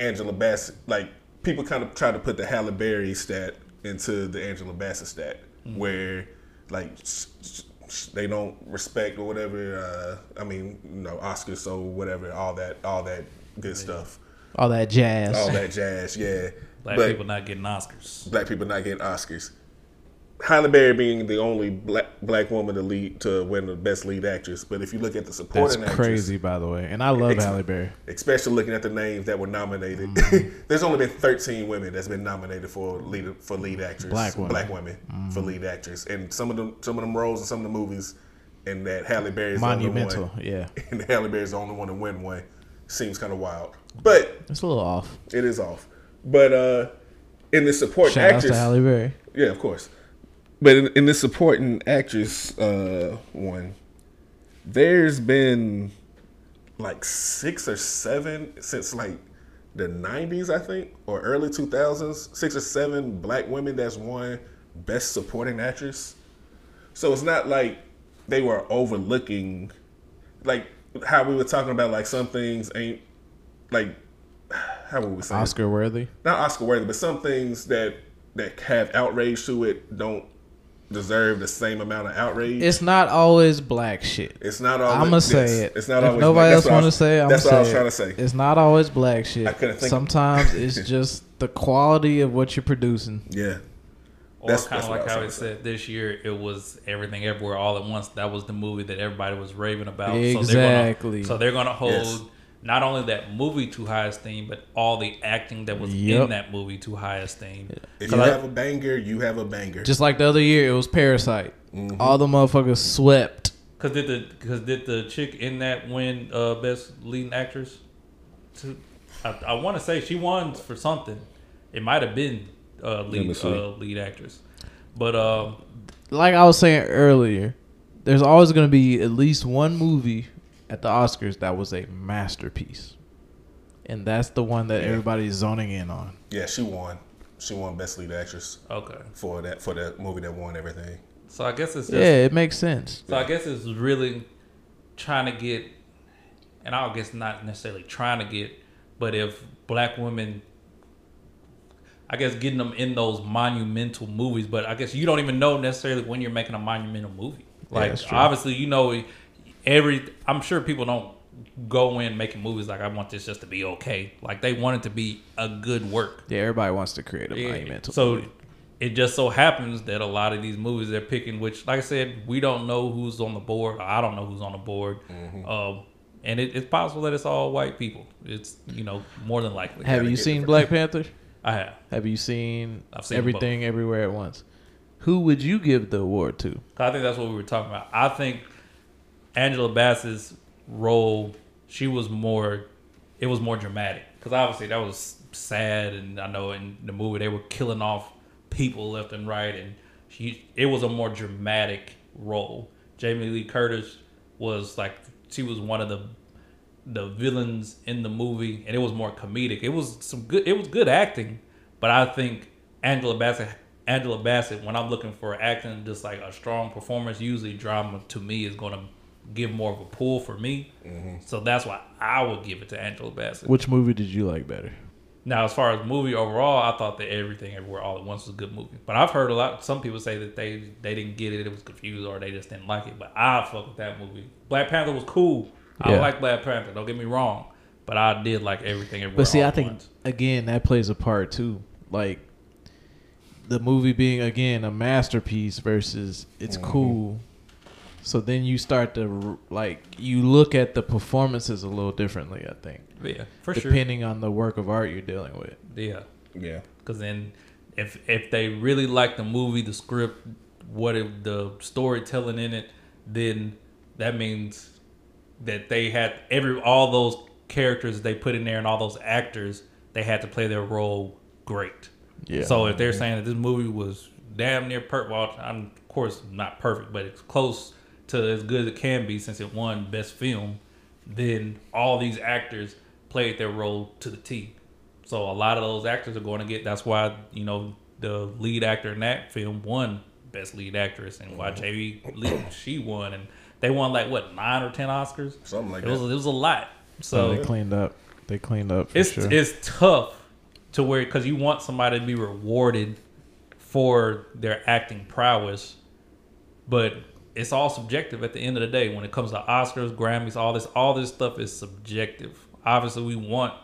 Angela Bassett, like people kind of try to put the Halle Berry stat into the Angela Bassett stat, mm-hmm. where like they don't respect or whatever. Uh, I mean, you know, Oscars, so whatever, all that, all that good stuff, All that jazz. all that jazz, yeah. Black But- people not getting Oscars. black people not getting Oscars. Halle Berry being the only black black woman to lead to win the best lead actress, but if you look at the That's supporting actress, crazy, by the way. And I love Ex- Halle Berry. especially looking at the names that were nominated, Mm-hmm. there's only been 13 women that's been nominated for lead for lead actress, Black women. black women for Mm-hmm. lead actress, and some of them some of them roles and some of the movies, and that Halle Berry is the only Monumental. one, Yeah. and Halle Berry is the only one to win one, seems kind of wild, but It's a little off. it is off. But uh, in the supporting Shout out actress, to Halle Berry. Yeah, of course. But in, in the supporting actress uh, one, there's been like six or seven since like the '90s, I think, or early 2000s. Six or seven black women that's won Best Supporting Actress. So it's not like they were overlooking, like how we were talking about, like some things ain't like how would we say? Oscar worthy. not Oscar worthy, but some things that that have outrage to it don't deserve the same amount of outrage. It's not always black shit. It's not always. I'm gonna say it. It's not if always. nobody black. else That's what I want to was- say, I'm That's what I was trying to say. It's not always black shit. I couldn't think- Sometimes it's just the quality of what you're producing. Yeah. Or That's- kind that's of like I how it said this year, it was everything everywhere all at once. That was the movie that everybody was raving about. So they're Exactly. gonna, so they're gonna hold Yes. Not only that movie to high esteem, but all the acting that was Yep. in that movie to high esteem. If you have a banger, you have a banger. Just like the other year, it was Parasite. Mm-hmm. All the motherfuckers swept. Cause did the cause did the chick in that win uh, best leading actress? To, I, I want to say she won for something. It might have been uh, lead uh, lead actress, but um, Like I was saying earlier, there's always going to be at least one movie at the Oscars that was a masterpiece. And that's the one that Yeah. everybody's zoning in on. yeah, she won. She won best lead actress okay. for that for that movie that won everything. So I guess it's just Yeah, it makes sense. So I guess it's really trying to get, and I guess not necessarily trying to get, but if black women, I guess getting them in those monumental movies, but I guess you don't even know necessarily when you're making a monumental movie. Like that's true. obviously, you know, every I'm sure people don't go in making movies like I want this just to be okay. Like they want it to be a good work. Yeah, everybody wants to create a Yeah. monumental So movie. it just so happens that a lot of these movies they're picking, which, like I said, we don't know who's on the board. I don't know who's on the board. Mm-hmm. Um, and it, it's possible that it's all white people. It's you know more than likely. Have you seen different- Black Panther? I have. Have you seen, I've seen everything everywhere at once? Who would you give the award to? I think that's what we were talking about. I think Angela Bassett's role, she was more, it was more dramatic because obviously that was sad, and I know in the movie they were killing off people left and right, and she, it was a more dramatic role. Jamie Lee Curtis was like she was one of the the villains in the movie, and it was more comedic. It was some good. It was good acting, but I think Angela Bassett, Angela Bassett, when I'm looking for acting, just like a strong performance, usually drama to me is going to give more of a pull for me. So that's why I would give it to Angela Bassett. Which movie did you like better? Now, as far as movie overall, I thought that everything everywhere all at once was a good movie. But I've heard a lot. Some people say that they they didn't get it, it was confused, or they just didn't like it. But I fuck with that movie. Black Panther was cool. I Yeah. like Black Panther. Don't get me wrong. but I did like everything. Everywhere But see, All I at think Once. again that plays a part too. Like the movie being again a masterpiece versus it's Mm-hmm. cool. So then you start to like you look at the performances a little differently. I think yeah, for sure. depending on the work of art you're dealing with. Yeah, Yeah. because then if if they really like the movie, the script, what it, the storytelling in it, then that means that they had every all those characters they put in there and all those actors they had to play their role great. Yeah. So if they're saying that this movie was damn near perfect, well, I'm, of course not perfect, but it's close to as good as it can be since it won Best Film, then all these actors played their role to the T. So a lot of those actors are going to get. That's why you know the lead actor in that film won Best Lead Actress, and why mm-hmm. Jamie Lee she won, and they won like what nine or ten Oscars. Something like it was that. it was a lot. So So they cleaned up. They cleaned up. For it's sure. it's tough to where because you want somebody to be rewarded for their acting prowess, but it's all subjective at the end of the day. When it comes to Oscars, Grammys, all this, all this stuff is subjective. Obviously, we want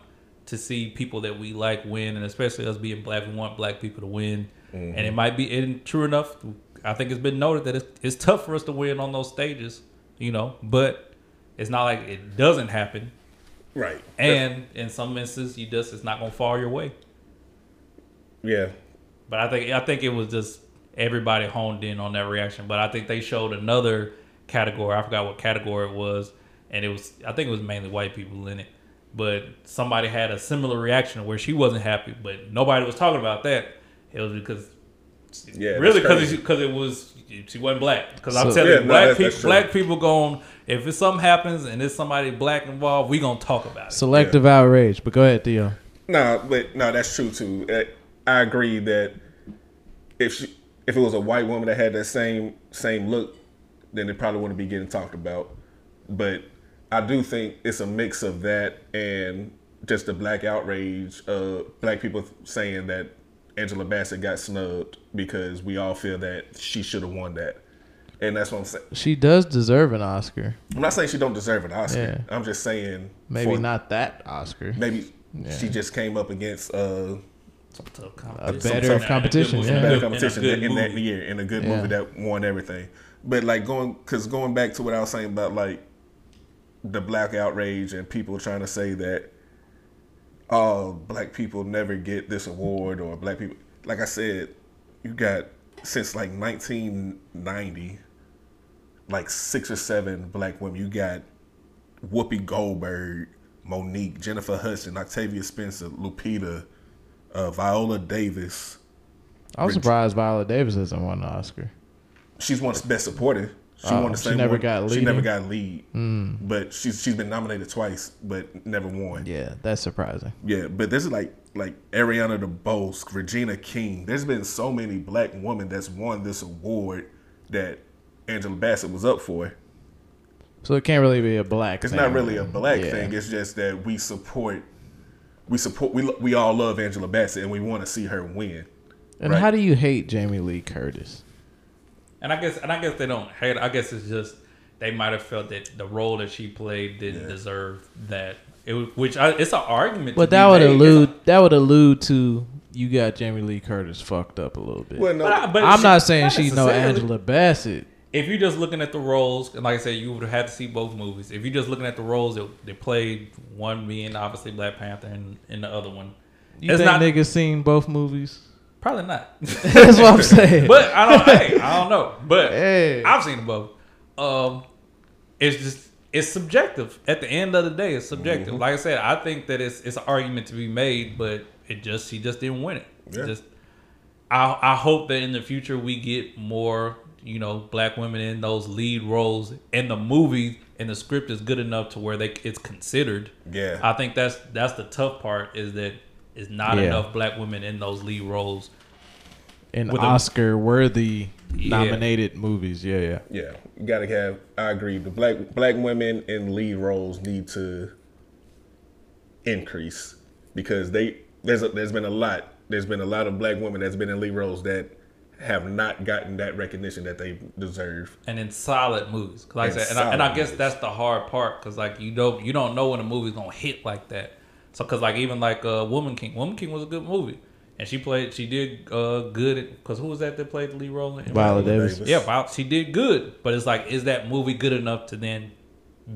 to see people that we like win, and especially us being black, we want black people to win. And it mm-hmm. might be and true enough. I think it's been noted that it's, it's tough for us to win on those stages, you know. But it's not like it doesn't happen. Right. And in some instances, you just it's not gonna fall your way. yeah. But I think I think it was just everybody honed in on that reaction. But I think they showed another category. I forgot what category it was, and it was I think it was mainly white people in it. But somebody had a similar reaction where she wasn't happy, but nobody was talking about that. It was because Yeah, really because because it was she wasn't black. Because I'm telling Yeah, you, no, black that's- people that's black people going if it's something happens and there's somebody black involved, we gonna talk about it. selective outrage. But go ahead, Theo. No, but no, that's true too. Uh, I agree that if she, if it was a white woman that had that same same look, then it probably wouldn't be getting talked about. But I do think it's a mix of that and just the black outrage, uh, black people saying that Angela Bassett got snubbed because we all feel that she should have won that, and that's what I'm saying. She does deserve an Oscar. I'm not saying she don't deserve an Oscar. Yeah. I'm just saying Maybe for- not that Oscar. Maybe Yeah. she just came up against. Uh, Some tough A competition. better some- And a competition. Yeah. movie. better And a competition good in that movie. year in a good Yeah. movie that won everything. But like going because going back to what I was saying about like the black outrage and people trying to say that oh black people never get this award or black people like I said you got since like 1990 like six or seven black women you got Whoopi Goldberg, Monique, Jennifer Hudson, Octavia Spencer, Lupita, uh, Viola Davis. I was surprised Viola Davis hasn't won an Oscar. She's won Best Supporting. She Oh, won the same. she never one. got She never got lead. But she's she's been nominated twice, but never won. Yeah, Yeah, that's surprising. Yeah, but this is like like Ariana DeBose, Regina King. There's been so many black women that's won this award that Angela Bassett was up for. So it can't really be a black. It's thing. not really a black Yeah. thing. It's just that we support. We support. We we all love Angela Bassett, and we want to see her win. And Right. how do you hate Jamie Lee Curtis? And I guess and I guess they don't hate. I guess it's just they might have felt that the role that she played didn't deserve that. It was, which I, it's an argument. But to that be would made. Allude. a- That would allude to you got Jamie Lee Curtis fucked up a little bit. Well, no, but I- but I'm she- not saying she's no. Angela Bassett. If you're just looking at the roles, and like I said, you would have had to see both movies. If you're just looking at the roles that they played, one being obviously Black Panther, and, and the other one, You it's think not niggas seen both movies? probably not. That's what I'm saying. but I don't. hey, I don't know. But Hey. I've seen them both. Um, it's just it's subjective. At the end of the day, it's subjective. Mm-hmm. Like I said, I think that it's it's an argument to be made, but it just she just didn't win it. Yeah. Just I I hope that in the future we get more you know black women in those lead roles in the movie and the script is good enough to where they it's considered. Yeah. I think that's that's the tough part is that is not Yeah. enough black women in those lead roles. In Oscar worthy Yeah. nominated movies. Yeah, yeah. Yeah, you gotta have. I agree. The black black women in lead roles need to increase because they there's a, there's been a lot. There's been a lot of black women that's been in lead roles that have not gotten that recognition that they deserve. and in solid movies, Like I said, and I, and I guess movies. that's the hard part because like you don't you don't know when a movie's gonna hit like that. So because like even like uh, Woman King, Woman King was a good movie, and she played she did uh, good because who was that that played the lead role? in Viola Viola Davis. Davis. Yeah, Viola, she did good, but it's like is that movie good enough to then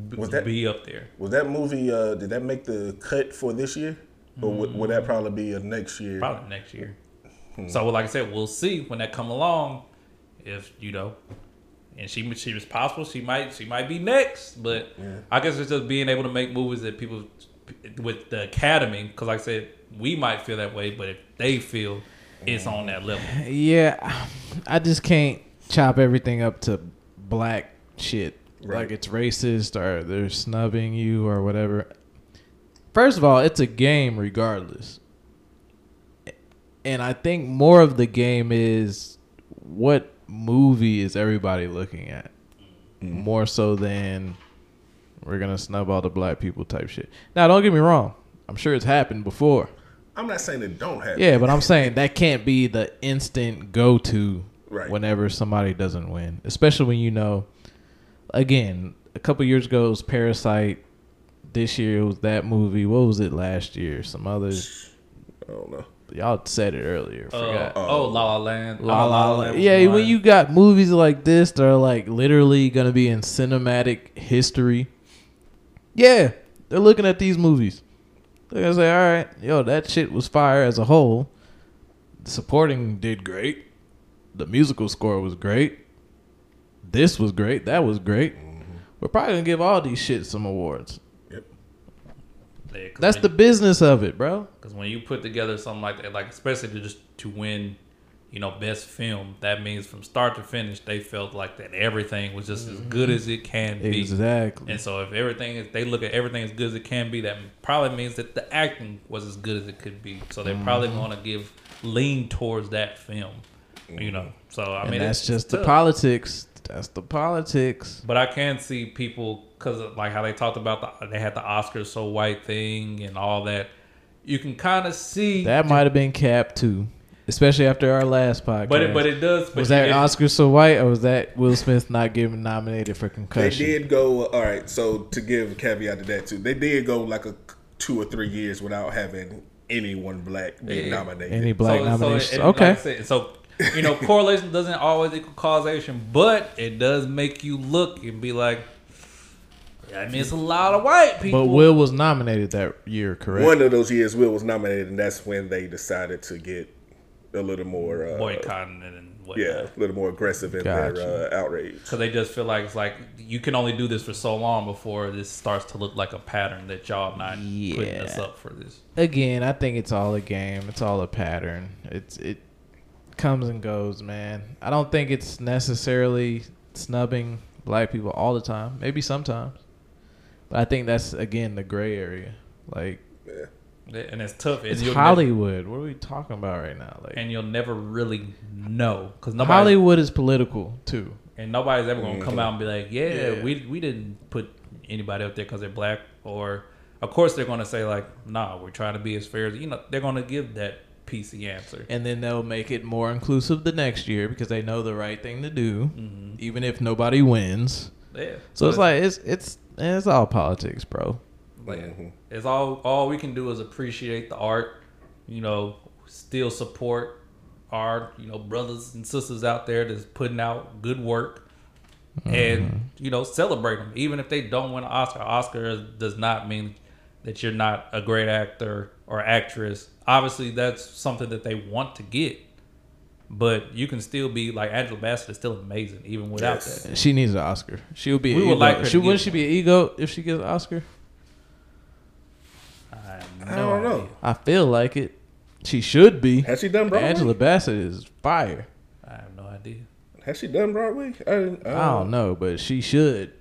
b- Was that- be up there? Was that movie? Uh, did that make the cut for this year, or would, would that probably be a next year? Probably next year. Hmm. So like I said, we'll see when that come along. If you know, and she she was possible, she might she might be next. But I guess it's just being able to make movies that people with the Academy, because like I said, we might feel that way, but if they feel it's on that level, Yeah, I just can't chop everything up to black shit. Right. Like it's racist or they're snubbing you or whatever. First of all, it's a game regardless. And I think more of the game is what movie is everybody looking at? Mm. More so than we're going to snub all the black people type shit. Now, don't get me wrong. I'm sure it's happened before. I'm not saying it don't happen. Yeah, but I'm saying that can't be the instant go to Right. whenever somebody doesn't win, especially when you know. Again, a couple years ago it was Parasite. This year it was that movie. What was it last year? Some other I don't know. Y'all said it earlier. uh, oh La La Land, La La was Land. Yeah, when you got movies like this that are like literally gonna be in cinematic history. Yeah, they're looking at these movies. They're gonna say, "All right, yo, that shit was fire as a whole. The supporting did great. The musical score was great. This was great. That was great. We're probably gonna give all these shit some awards. That's the business of it, bro. Because when you put together something like that, like especially to just to win, you know, best film, that means from start to finish, they felt like that everything was just as good as it can be. Exactly. And so if everything is, they look at everything as good as it can be, that probably means that the acting was as good as it could be. So they probably Mm-hmm. want to give lean towards that film, you know. So I and mean, that's just the politics. That's the politics. But I can see people because like how they talked about the they had the Oscars so white thing and all that. You can kind of see That might have been capped too, especially after our last podcast. But it, but it does. But was that it- Oscar so white, or was that Will Smith not getting nominated for concussion? They did go. All right. So to give a caveat to that too, they did go like a two or three years without having anyone black being Yeah. nominated. Any black so, nominations? So, it- okay. like said, so you know, correlation doesn't always equal causation, but it does make you look and be like, I mean, it's a lot of white people. but Will was nominated that year, correct? One of those years, Will was nominated, and that's when they decided to get a little more uh, boycotting and whatnot. Yeah, a little more aggressive in Gotcha. their uh, outrage. Because they just feel like it's like you can only do this for so long before this starts to look like a pattern that y'all not putting us Yeah. up for this. Again, I think it's all a game. It's all a pattern. It's it comes and goes, man. I don't think it's necessarily snubbing black people all the time. Maybe sometimes, but I think that's again the gray area. Like Yeah. And it's tough. and it's you'll Hollywood. what are we talking about right now? Like and you'll never really know because Hollywood is political too. and nobody's ever gonna come out and be like, yeah, Yeah. we we didn't put anybody up there because they're black, or of course they're gonna say like, nah, we're trying to be as fair as you know. They're gonna give that PC answer. And then they'll make it more inclusive the next year because they know the right thing to do, even if nobody wins. Yeah. So it's like it's it's it's all politics, bro. like Mhm. it's all all we can do is appreciate the art, you know, still support our you know brothers and sisters out there that's putting out good work. And you know, celebrate them, even if they don't win an Oscar. Oscar does not mean that you're not a great actor or actress. Obviously, that's something that they want to get, but you can still be like Angela Bassett is still amazing even without Yes. that. She needs an Oscar. She would be. We would EGOT. like her She wouldn't she one. be an EGOT if she gets an Oscar? I, have I don't know. I feel like it. She should be. Has she done Broadway? Angela Bassett is fire. I have no idea. Has she done Broadway? I, didn't- I, I don't know, but she should.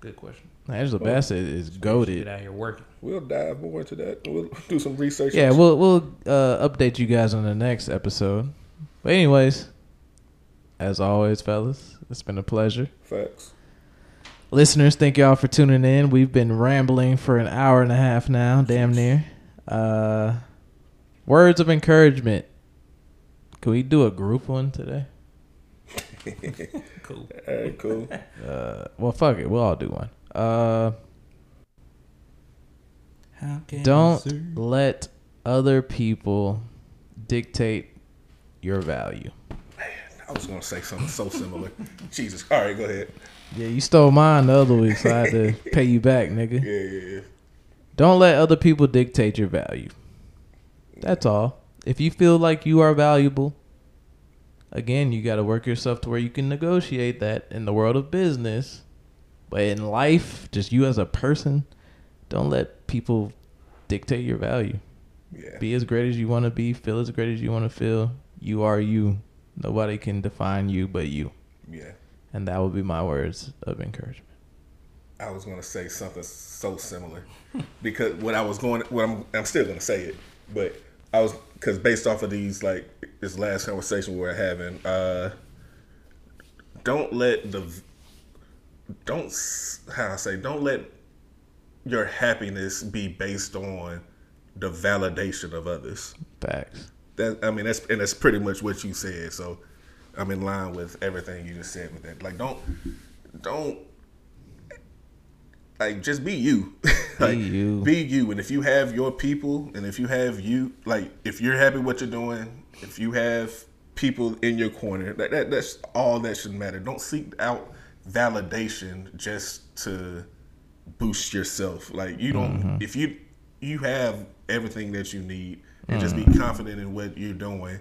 Good question. Angela Bassett is Get goaded. out here working. We'll dive more into that. We'll do some research. Yeah, we'll we'll uh, update you guys on the next episode. But anyways, as always, fellas, it's been a pleasure. facts. Listeners, thank y'all for tuning in. We've been rambling for an hour and a half now, damn near. Uh, words of encouragement. Can we do a group one today? Cool. All right, cool. Uh, well, fuck it. We'll all do one. Uh, How can don't let other people dictate your value. Man, I was gonna say something so similar. Jesus. All right, go ahead. Yeah, you stole mine the other week, so I had to pay you back, nigga. Yeah, yeah, yeah. Don't let other people dictate your value. That's all. If you feel like you are valuable, again, you got to work yourself to where you can negotiate that in the world of business. But in life, just you as a person, don't let people dictate your value. Yeah. Be as great as you want to be, feel as great as you want to feel. You are you. Nobody can define you but you. Yeah. And that would be my words of encouragement. I was gonna say something so similar because what I was going, what I'm, I'm still gonna say it, but I was because based off of these like this last conversation we were having, uh, don't let the, don't how I say, don't let your happiness be based on the validation of others. Facts. That I mean, that's and that's pretty much what you said. So I'm in line with everything you just said with that. Like, don't, don't, like, just be you. like, you. Be you. And if you have your people, and if you have you, like, if you're happy what you're doing, if you have people in your corner, that, that that's all that should matter. Don't seek out validation just to boost yourself. Like you don't mm-hmm. if you you have everything that you need and just be mm-hmm. confident in what you're doing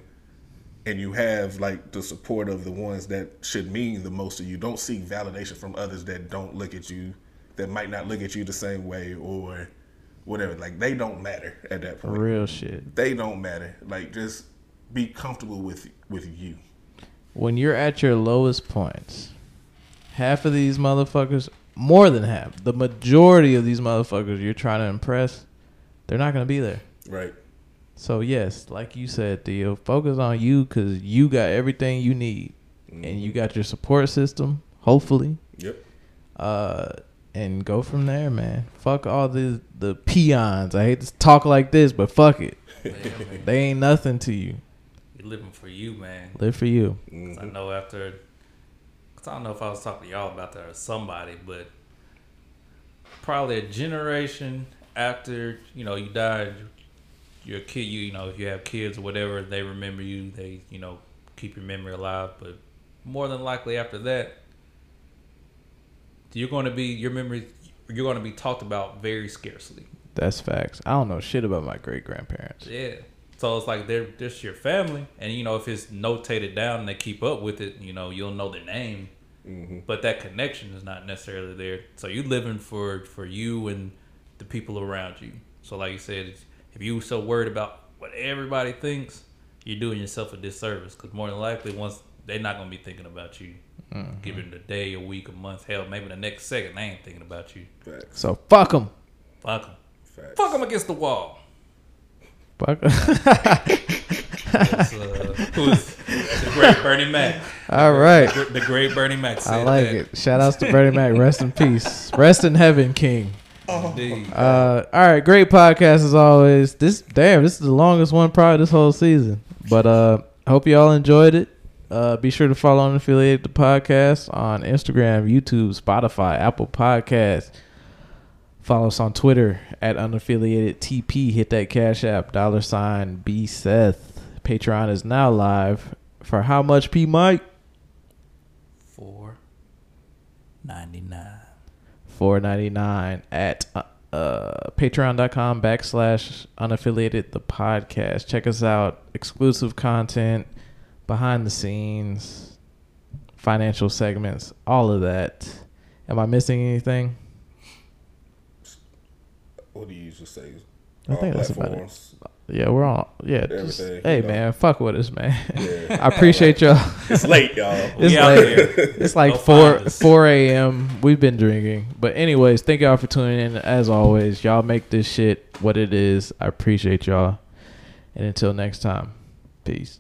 and you have like the support of the ones that should mean the most to you. Don't seek validation from others that don't look at you that might not look at you the same way or whatever. Like they don't matter at that point. Real shit. They don't matter. Like just be comfortable with with you. when you're at your lowest points, half of these motherfuckers, more than half, the majority of these motherfuckers you're trying to impress, they're not gonna be there. Right. So yes, like you said, Theo, focus on you because you got everything you need, and you got your support system. Hopefully, Yep. uh, and go from there, man. Fuck all the the peons. I hate to talk like this, but fuck it. Yeah, man. They ain't nothing to you. You're living for you, man. Live for you. 'Cause I know after, cause I don't know if I was talking to y'all about that or somebody, but probably a generation after you know you died, your kid, you you know if you have kids or whatever, they remember you. They you know keep your memory alive, but more than likely after that, you're going to be your memory. You're going to be talked about very scarcely. That's facts. I don't know shit about my great grandparents. Yeah. So it's like they're just your family, and you know if it's notated down and they keep up with it, you know you'll know their name, mm-hmm. but that connection is not necessarily there. So you're living for for you and the people around you. So like you said, if you are so worried about what everybody thinks, you're doing yourself a disservice because more than likely once they're not gonna be thinking about you, mm-hmm. given the day, a week, a month, hell, maybe the next second they ain't thinking about you. Facts. So fuck them. Fuck them. Fuck them against the wall. Fuck. Uh, who's the great Bernie Mac. All right. The, the great Bernie Mac I like that. it. Shout outs to Bernie Mac. Rest in peace. Rest in heaven, King. Indeed. Uh, all right, great podcast as always. This damn, this is the longest one probably this whole season. But uh, hope you all enjoyed it. Uh, be sure to follow and affiliate the podcast on Instagram, YouTube, Spotify, Apple Podcasts. Follow us on Twitter at unaffiliated TP. Hit that cash app dollar sign B Seth. Patreon is now live for how much P Mike? Four ninety nine. four ninety nine at uh, uh, patreon.com backslash unaffiliated the podcast. Check us out. Exclusive content, behind the scenes, financial segments, all of that. Am I missing anything? What do you usually say? I think that's about it. Yeah, we're on. Yeah, just, hey you know. man, fuck with us, man. Yeah. I appreciate y'all. It's late, y'all. It's We out like here. it's like Go four find four a.m. We've been drinking, but anyways, thank y'all for tuning in. As always, y'all make this shit what it is. I appreciate y'all, and until next time, peace.